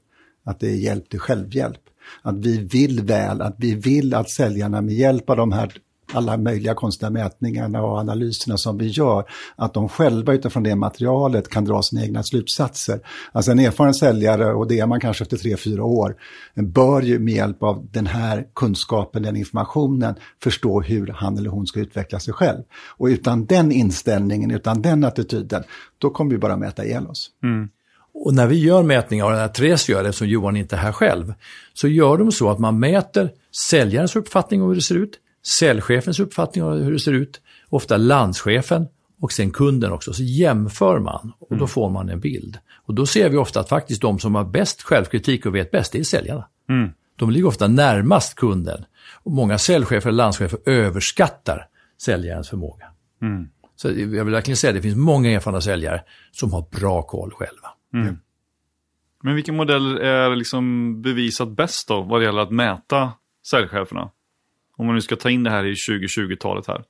att det är hjälp till självhjälp. Att vi vill väl, att vi vill att säljarna med hjälp av de här alla möjliga konstiga mätningarna och analyserna som vi gör, att de själva utifrån det materialet kan dra sina egna slutsatser. Alltså en erfaren säljare, och det är man kanske efter tre, fyra år, bör ju med hjälp av den här kunskapen, den informationen, förstå hur han eller hon ska utveckla sig själv. Och utan den inställningen, utan den attityden, då kommer vi bara mäta ihjäl oss. Mm. Och när vi gör mätningar, och när Therese gör det, som Johan inte är här själv, så gör de så att man mäter säljarens uppfattning om hur det ser ut, säljchefens uppfattning av hur det ser ut, ofta landschefen och sen kunden också. Så jämför man och då mm. får man en bild. Och då ser vi ofta att faktiskt de som har bäst självkritik och vet bäst, det är säljarna. Mm. De ligger ofta närmast kunden. Och många säljchefer och landschefer överskattar säljarens förmåga. Mm. Så jag vill verkligen säga att det finns många erfarna säljare som har bra koll själva. Mm. Men vilken modell är liksom bevisat bäst då vad det gäller att mäta säljcheferna? Om man nu ska ta in det här i 2020-talet här.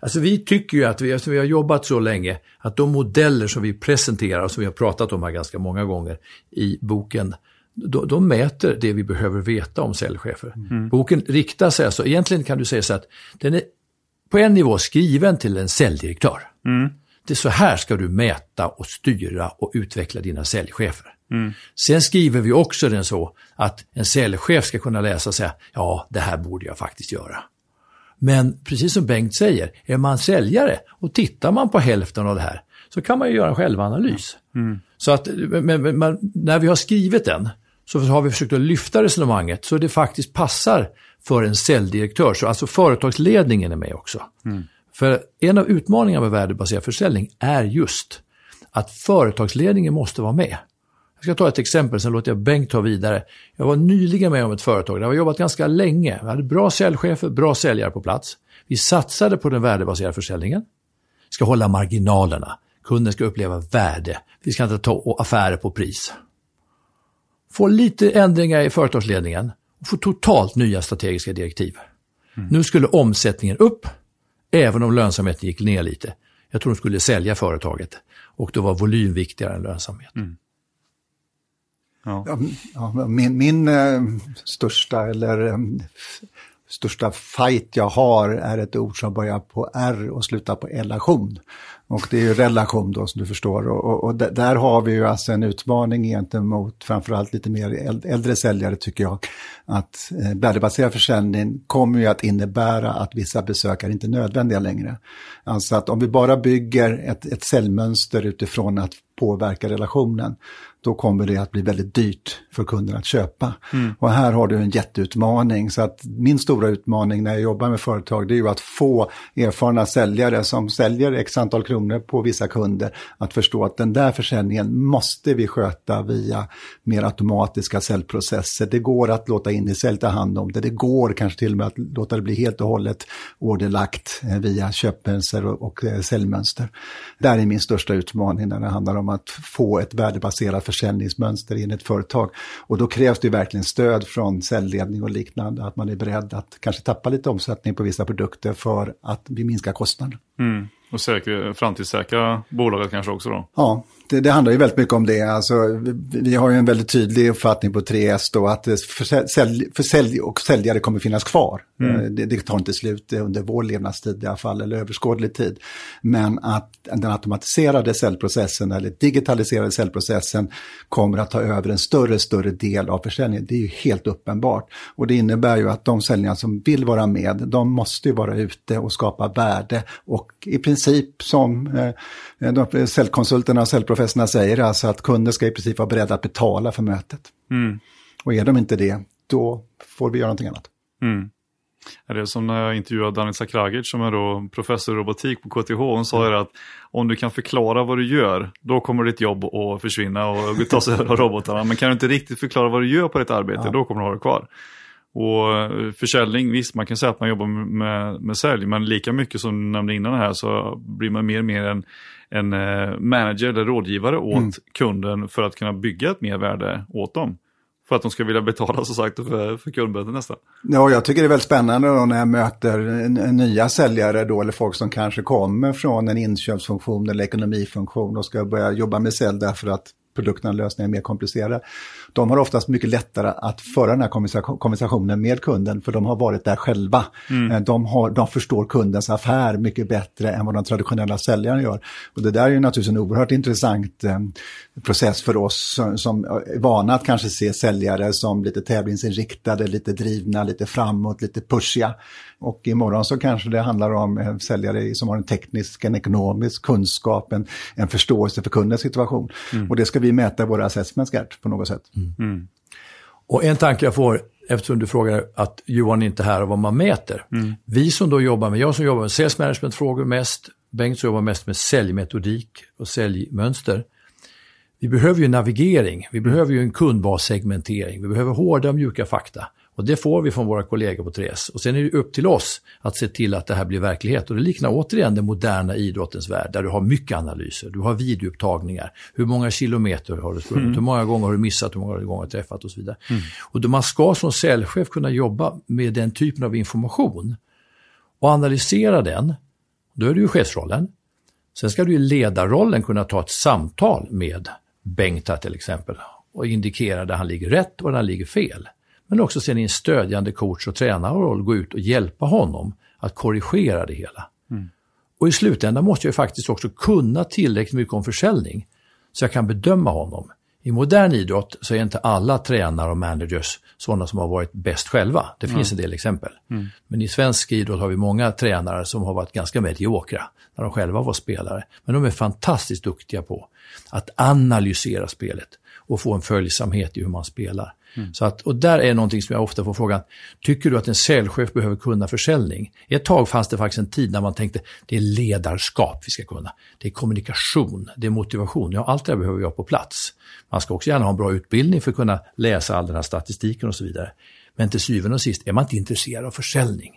Alltså vi tycker ju att vi, eftersom vi har jobbat så länge, att de modeller som vi presenterar och som vi har pratat om här ganska många gånger i boken, de, de mäter det vi behöver veta om säljchefer. Mm. Boken riktar sig alltså, egentligen kan du säga så att den är på en nivå skriven till en säljdirektör. Mm. Det är så här ska du mäta och styra och utveckla dina säljchefer. Mm. Sen skriver vi också den så att en säljchef ska kunna läsa och säga, ja, det här borde jag faktiskt göra. Men precis som Bengt säger, är man säljare och tittar man på hälften av det här så kan man ju göra en självanalys. Mm. Så att men, men, när vi har skrivit den så har vi försökt att lyfta resonemanget så det faktiskt passar för en säljdirektör. Så alltså företagsledningen är med också. Mm. För en av utmaningarna med värdebaserad försäljning är just att företagsledningen måste vara med. Jag ska ta ett exempel, sen låter jag Bengt ta vidare. Jag var nyligen med om ett företag, där jag har jobbat ganska länge. Vi hade bra säljchefer, bra säljare på plats. Vi satsade på den värdebaserade försäljningen. Ska hålla marginalerna. Kunden ska uppleva värde. Vi ska inte ta affärer på pris. Få lite ändringar i företagsledningen och få totalt nya strategiska direktiv. Mm. Nu skulle omsättningen upp, även om lönsamheten gick ner lite. Jag tror de skulle sälja företaget och då var volym viktigare än lönsamhet. Mm. Ja. Ja, min min äh, största eller äh, största fight jag har är ett ord som börjar på R och slutar på relation. Och det är ju relation då som du förstår. Och, och, och där har vi ju alltså en utmaning gentemot framförallt lite mer äldre säljare tycker jag. Att eh, värdebaserad försäljning kommer ju att innebära att vissa besökare inte är nödvändiga längre. Alltså att om vi bara bygger ett, ett säljmönster utifrån att påverka relationen, då kommer det att bli väldigt dyrt för kunden att köpa. Mm. Och här har du en jätteutmaning. Så att min stora utmaning när jag jobbar med företag, det är ju att få erfarna säljare som säljer x antal kronor på vissa kunder, att förstå att den där försäljningen måste vi sköta via mer automatiska säljprocesser. Det går att låta in i sälj ta hand om det. Det går kanske till och med att låta det bli helt och hållet orderlagt eh, via köpmönster och, och eh, säljmönster. Det är min största utmaning när det handlar om att få ett värdebaserat försäljningsmönster in i ett företag. Och då krävs det verkligen stöd från säljledning och liknande, att man är beredd att kanske tappa lite omsättning på vissa produkter för att vi minskar kostnaden. Mm. Och säkra, framtidssäkra bolaget kanske också då? Ja, det, det, handlar ju väldigt mycket om det. Alltså, vi, har ju en väldigt tydlig uppfattning på 3S då att för, sälj, för sälj och säljare kommer finnas kvar. Mm. Eh, det, det, tar inte slut under vår levnadstid i alla fall, eller överskådlig tid. Men att den automatiserade säljprocessen eller digitaliserade säljprocessen kommer att ta över en större, större del av försäljningen. Det är ju helt uppenbart. Och det innebär ju att de säljare som vill vara med, de måste ju vara ute och skapa värde. Och i princip som eh, säljkonsulterna och säljprofessionerna professorna säger alltså att kunder ska i princip vara beredda att betala för mötet. Mm. Och är de inte det, då får vi göra någonting annat. Mm. Det är som när jag intervjuade Danica Kragic som är då professor i robotik på KTH. Hon sa ju att om du kan förklara vad du gör, då kommer ditt jobb att försvinna och tas över av robotarna. Men kan du inte riktigt förklara vad du gör på ditt arbete, ja. då kommer du ha det kvar. Och eh, försäljning, visst man kan säga att man jobbar med, med sälj, men lika mycket som du nämnde innan här så blir man mer och mer en, en eh, manager eller rådgivare åt mm. kunden för att kunna bygga ett mervärde åt dem. För att de ska vilja betala som sagt för, för kundmöten nästan. Ja, jag tycker det är väldigt spännande då när jag möter nya säljare då, eller folk som kanske kommer från en inköpsfunktion eller ekonomifunktion och ska börja jobba med sälj därför att produkterna och lösningarna är mer komplicerade. De har oftast mycket lättare att föra den här konversationen med kunden för de har varit där själva. Mm. Eh, de, har, de förstår kundens affär mycket bättre än vad de traditionella säljarna gör. Och det där är ju naturligtvis en oerhört intressant eh, process för oss som, som är vana att kanske se säljare som lite tävlingsinriktade, lite drivna, lite framåt, lite pushiga. Och imorgon så kanske det handlar om en säljare som har en teknisk, en ekonomisk kunskap, en, en förståelse för kundens situation. Mm. Och det ska vi mäta våra assessments Gert, på något sätt. Mm. Mm. Och en tanke jag får, eftersom du frågar att Johan inte är här och vad man mäter. Mm. Vi som då jobbar med, jag som jobbar med sales management-frågor mest, Bengt som jobbar mest med säljmetodik och säljmönster. Vi behöver ju navigering, vi behöver ju en kundbassegmentering, vi behöver hårda och mjuka fakta. Och det får vi från våra kollegor på Tres. Och sen är det upp till oss att se till att det här blir verklighet. Och det liknar återigen den moderna idrottens värld där du har mycket analyser, du har videoupptagningar, hur många kilometer har du sprungit, mm. hur många gånger har du missat, hur många gånger har du träffat och så vidare. Mm. Och då man ska som säljchef kunna jobba med den typen av information och analysera den, då är det ju chefsrollen. Sen ska du i ledarrollen kunna ta ett samtal med Bengta till exempel och indikera där han ligger rätt och där han ligger fel. Men också sen i en stödjande coach och tränarroll gå ut och hjälpa honom att korrigera det hela. Mm. Och i slutändan måste jag faktiskt också kunna tillräckligt mycket om försäljning så jag kan bedöma honom. I modern idrott så är inte alla tränare och managers sådana som har varit bäst själva. Det finns mm. en del exempel. Mm. Men i svensk idrott har vi många tränare som har varit ganska mediokra när de själva var spelare. Men de är fantastiskt duktiga på att analysera spelet och få en följsamhet i hur man spelar. Mm. Så att, och där är någonting som jag ofta får frågan, tycker du att en säljchef behöver kunna försäljning? Ett tag fanns det faktiskt en tid när man tänkte, det är ledarskap vi ska kunna. Det är kommunikation, det är motivation. Ja, allt det här behöver ha på plats. Man ska också gärna ha en bra utbildning för att kunna läsa all den här statistiken och så vidare. Men till syvende och sist, är man inte intresserad av försäljning,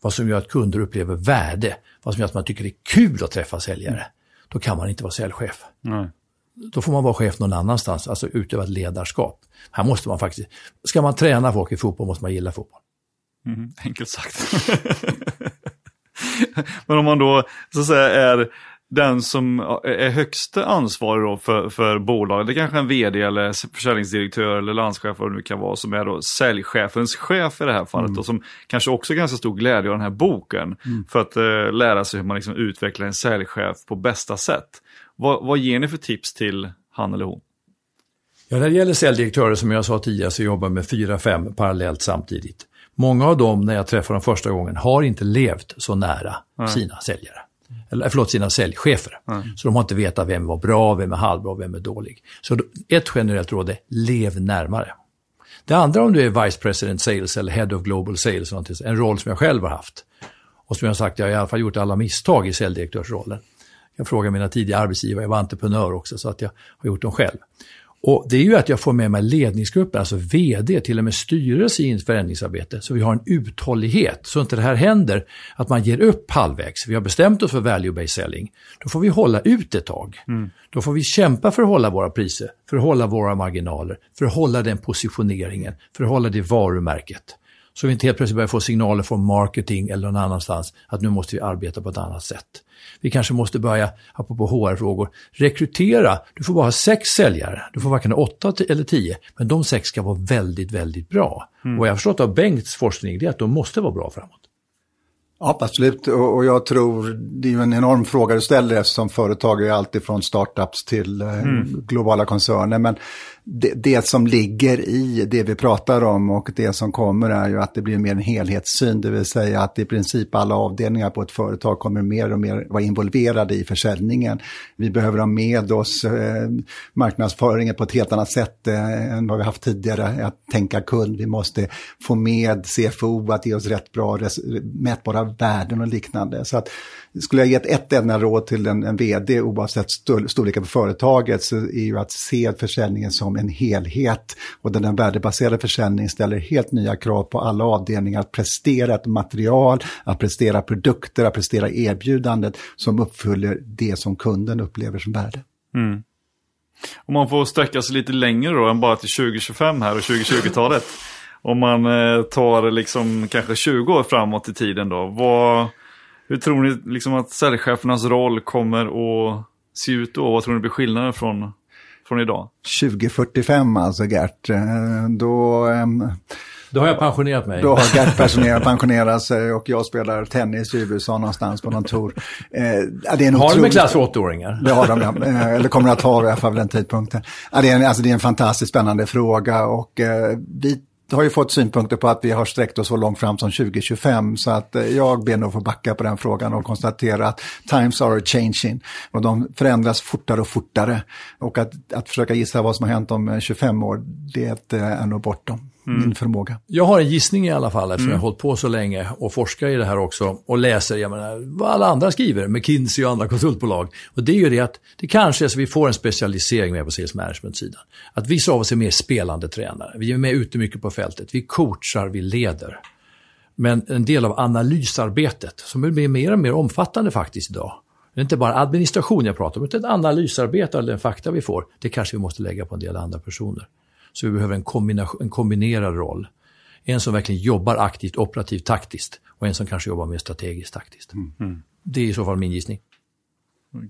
vad som gör att kunder upplever värde, vad som gör att man tycker det är kul att träffa säljare, då kan man inte vara säljchef. Mm då får man vara chef någon annanstans, alltså utöva ett ledarskap. Här måste man faktiskt, ska man träna folk i fotboll måste man gilla fotboll. Mm, enkelt sagt. Men om man då så att säga är den som är högste ansvarig för, för bolaget, det är kanske en vd eller försäljningsdirektör eller landschef vad det nu kan vara, som är då säljchefens chef i det här fallet mm. och som kanske också ganska stor glädje av den här boken mm. för att uh, lära sig hur man liksom utvecklar en säljchef på bästa sätt. Vad, vad ger ni för tips till han eller hon? Ja, när det gäller säljdirektörer som jag sa tidigare så jobbar jag med fyra, fem parallellt samtidigt. Många av dem, när jag träffar dem första gången, har inte levt så nära Nej. sina säljare. Eller förlåt, sina säljchefer. Nej. Så de har inte vetat vem var bra, vem är halvbra, vem är dålig. Så ett generellt råd är, lev närmare. Det andra om du är Vice President Sales eller Head of Global Sales, en roll som jag själv har haft. Och som jag har sagt, jag har i alla fall gjort alla misstag i säljdirektörsrollen. Jag frågar mina tidigare arbetsgivare, jag var entreprenör också, så att jag har gjort dem själv. Och det är ju att jag får med mig ledningsgruppen, alltså vd, till och med styrelse i förändringsarbete, så vi har en uthållighet, så inte det här händer, att man ger upp halvvägs. Vi har bestämt oss för value-based selling. Då får vi hålla ut ett tag. Mm. Då får vi kämpa för att hålla våra priser, för att hålla våra marginaler, för att hålla den positioneringen, för att hålla det varumärket. Så vi inte helt plötsligt börjar få signaler från marketing eller någon annanstans att nu måste vi arbeta på ett annat sätt. Vi kanske måste börja, apropå HR-frågor, rekrytera. Du får bara ha sex säljare. Du får varken ha åtta eller tio. Men de sex ska vara väldigt, väldigt bra. Mm. Och jag har förstått av Bengts forskning, det är att de måste vara bra framåt. Ja, absolut. Och jag tror det är en enorm fråga du ställer eftersom företag är alltid från startups till eh, mm. globala koncerner. Men det, det, som ligger i det vi pratar om och det som kommer är ju att det blir mer en helhetssyn, det vill säga att i princip alla avdelningar på ett företag kommer mer och mer vara involverade i försäljningen. Vi behöver ha med oss eh, marknadsföringen på ett helt annat sätt eh, än vad vi haft tidigare, att tänka kund. Vi måste få med CFO att ge oss rätt bra mätbara värden och liknande. Så att skulle jag ge ett, enda råd till en, en vd oavsett storleken på företaget så är ju att se försäljningen som en helhet. Och den värdebaserade försäljningen ställer helt nya krav på alla avdelningar att prestera ett material, att prestera produkter, att prestera erbjudandet som uppfyller det som kunden upplever som värde. Mm. Om man får sträcka sig lite längre då än bara till 2025 här och 2020-talet. Om man eh, tar liksom kanske 20 år framåt i tiden då. Vad, hur tror ni liksom att säljchefernas roll kommer att se ut då? Vad tror ni blir skillnaden från, från idag? 2045 alltså Gert. Eh, då... Um... Då har jag pensionerat mig. Då har Gert pensionerat, pensionerat sig och jag spelar tennis i USA någonstans på någon tour. Eh, det är har de en klass för åttaåringar? Det har de, ja. Eh, eller kommer att ha i alla fall vid den tidpunkten. det, är en, alltså, det är en fantastiskt spännande fråga och eh, vi har ju fått synpunkter på att vi har sträckt oss så långt fram som 2025 så att eh, jag ber nog få backa på den frågan och konstatera att times are changing och de förändras fortare och fortare. Och att, att försöka gissa vad som har hänt om eh, 25 år, det eh, är nog bortom mm. min förmåga. Jag har en gissning i alla fall eftersom mm. jag har hållit på så länge och forskar i det här också och läser jag menar, vad alla andra skriver, McKinsey och andra konsultbolag. Och det är ju det att det kanske är så vi får en specialisering med på sales management-sidan. Att vissa av oss är mer spelande tränare, vi är med ute mycket på fältet, vi coachar, vi leder. Men en del av analysarbetet, som blir mer och mer omfattande faktiskt idag, det är inte bara administration jag pratar om, utan ett analysarbete av den fakta vi får, det kanske vi måste lägga på en del andra personer. Så vi behöver en, en kombinerad roll. En som verkligen jobbar aktivt, operativt, taktiskt och en som kanske jobbar mer strategiskt, taktiskt. Mm. mm. Det är i så fall min gissning.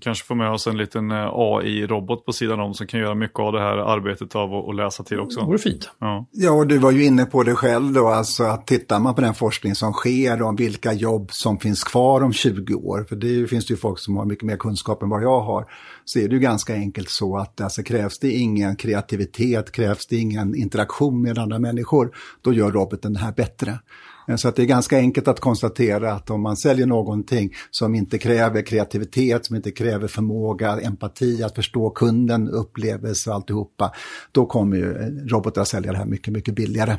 Kanske får med oss en liten eh, AI-robot på sidan om som kan göra mycket av det här arbetet av att läsa till också. Det vore fint. Ja. ja, och du var ju inne på det själv då, alltså att tittar man på den forskning som sker om vilka jobb som finns kvar om 20 år, för det finns det ju folk som har mycket mer kunskap än vad jag har, så är det ju ganska enkelt så att alltså, krävs det ingen kreativitet, krävs det ingen interaktion med andra människor, då gör roboten det här bättre. Eh, så att det är ganska enkelt att konstatera att om man säljer någonting som inte kräver kreativitet, som inte kräver förmåga, empati, att förstå kunden, upplevelse och alltihopa, då kommer ju eh, robotar sälja det här mycket, mycket billigare.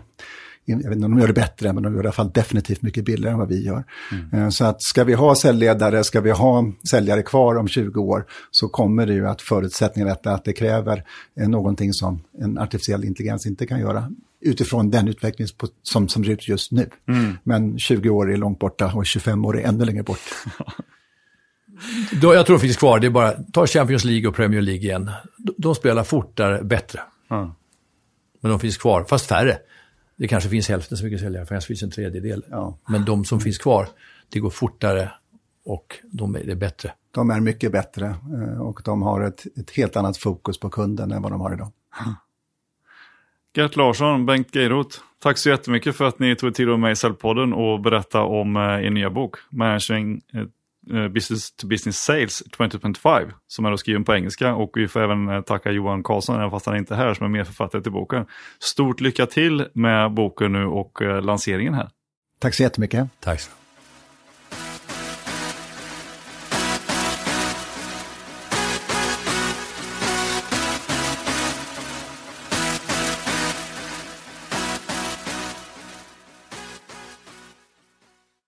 Jag vet inte om de gör det bättre, men de gör det i alla fall definitivt mycket billigare än vad vi gör. Mm. Eh, så att ska vi ha säljledare, ska vi ha säljare kvar om 20 år, så kommer det ju att förutsättningen detta att det kräver någonting som en artificiell intelligens inte kan göra utifrån den utveckling som, som ser ut just nu. Mm. Men 20 år är långt borta och 25 år är ännu längre bort. Då, jag tror det finns kvar, det är bara, ta Champions League och Premier League igen. De, de spelar fortare, bättre. Mm. Men de finns kvar, fast färre. Det kanske finns hälften så mycket säljare, för det finns en tredjedel. Ja. Men de som finns kvar, det går fortare och de är, det är bättre. De är mycket bättre eh, och de har ett, ett helt annat fokus på kunden än vad de har idag. Mm. Gert Larsson, Bengt Geiroth, tack så jättemycket för att ni tog tid med i Säljpodden och berätta om eh, er nya bok, Managing eh, eh, Business to Business Sales 2025, som är då skriven på engelska. Och vi får även tacka Johan Karlsson, även fast han inte är här, som är medförfattare till boken. Stort lycka till med boken nu och lanseringen här. Tack så jättemycket. Tack.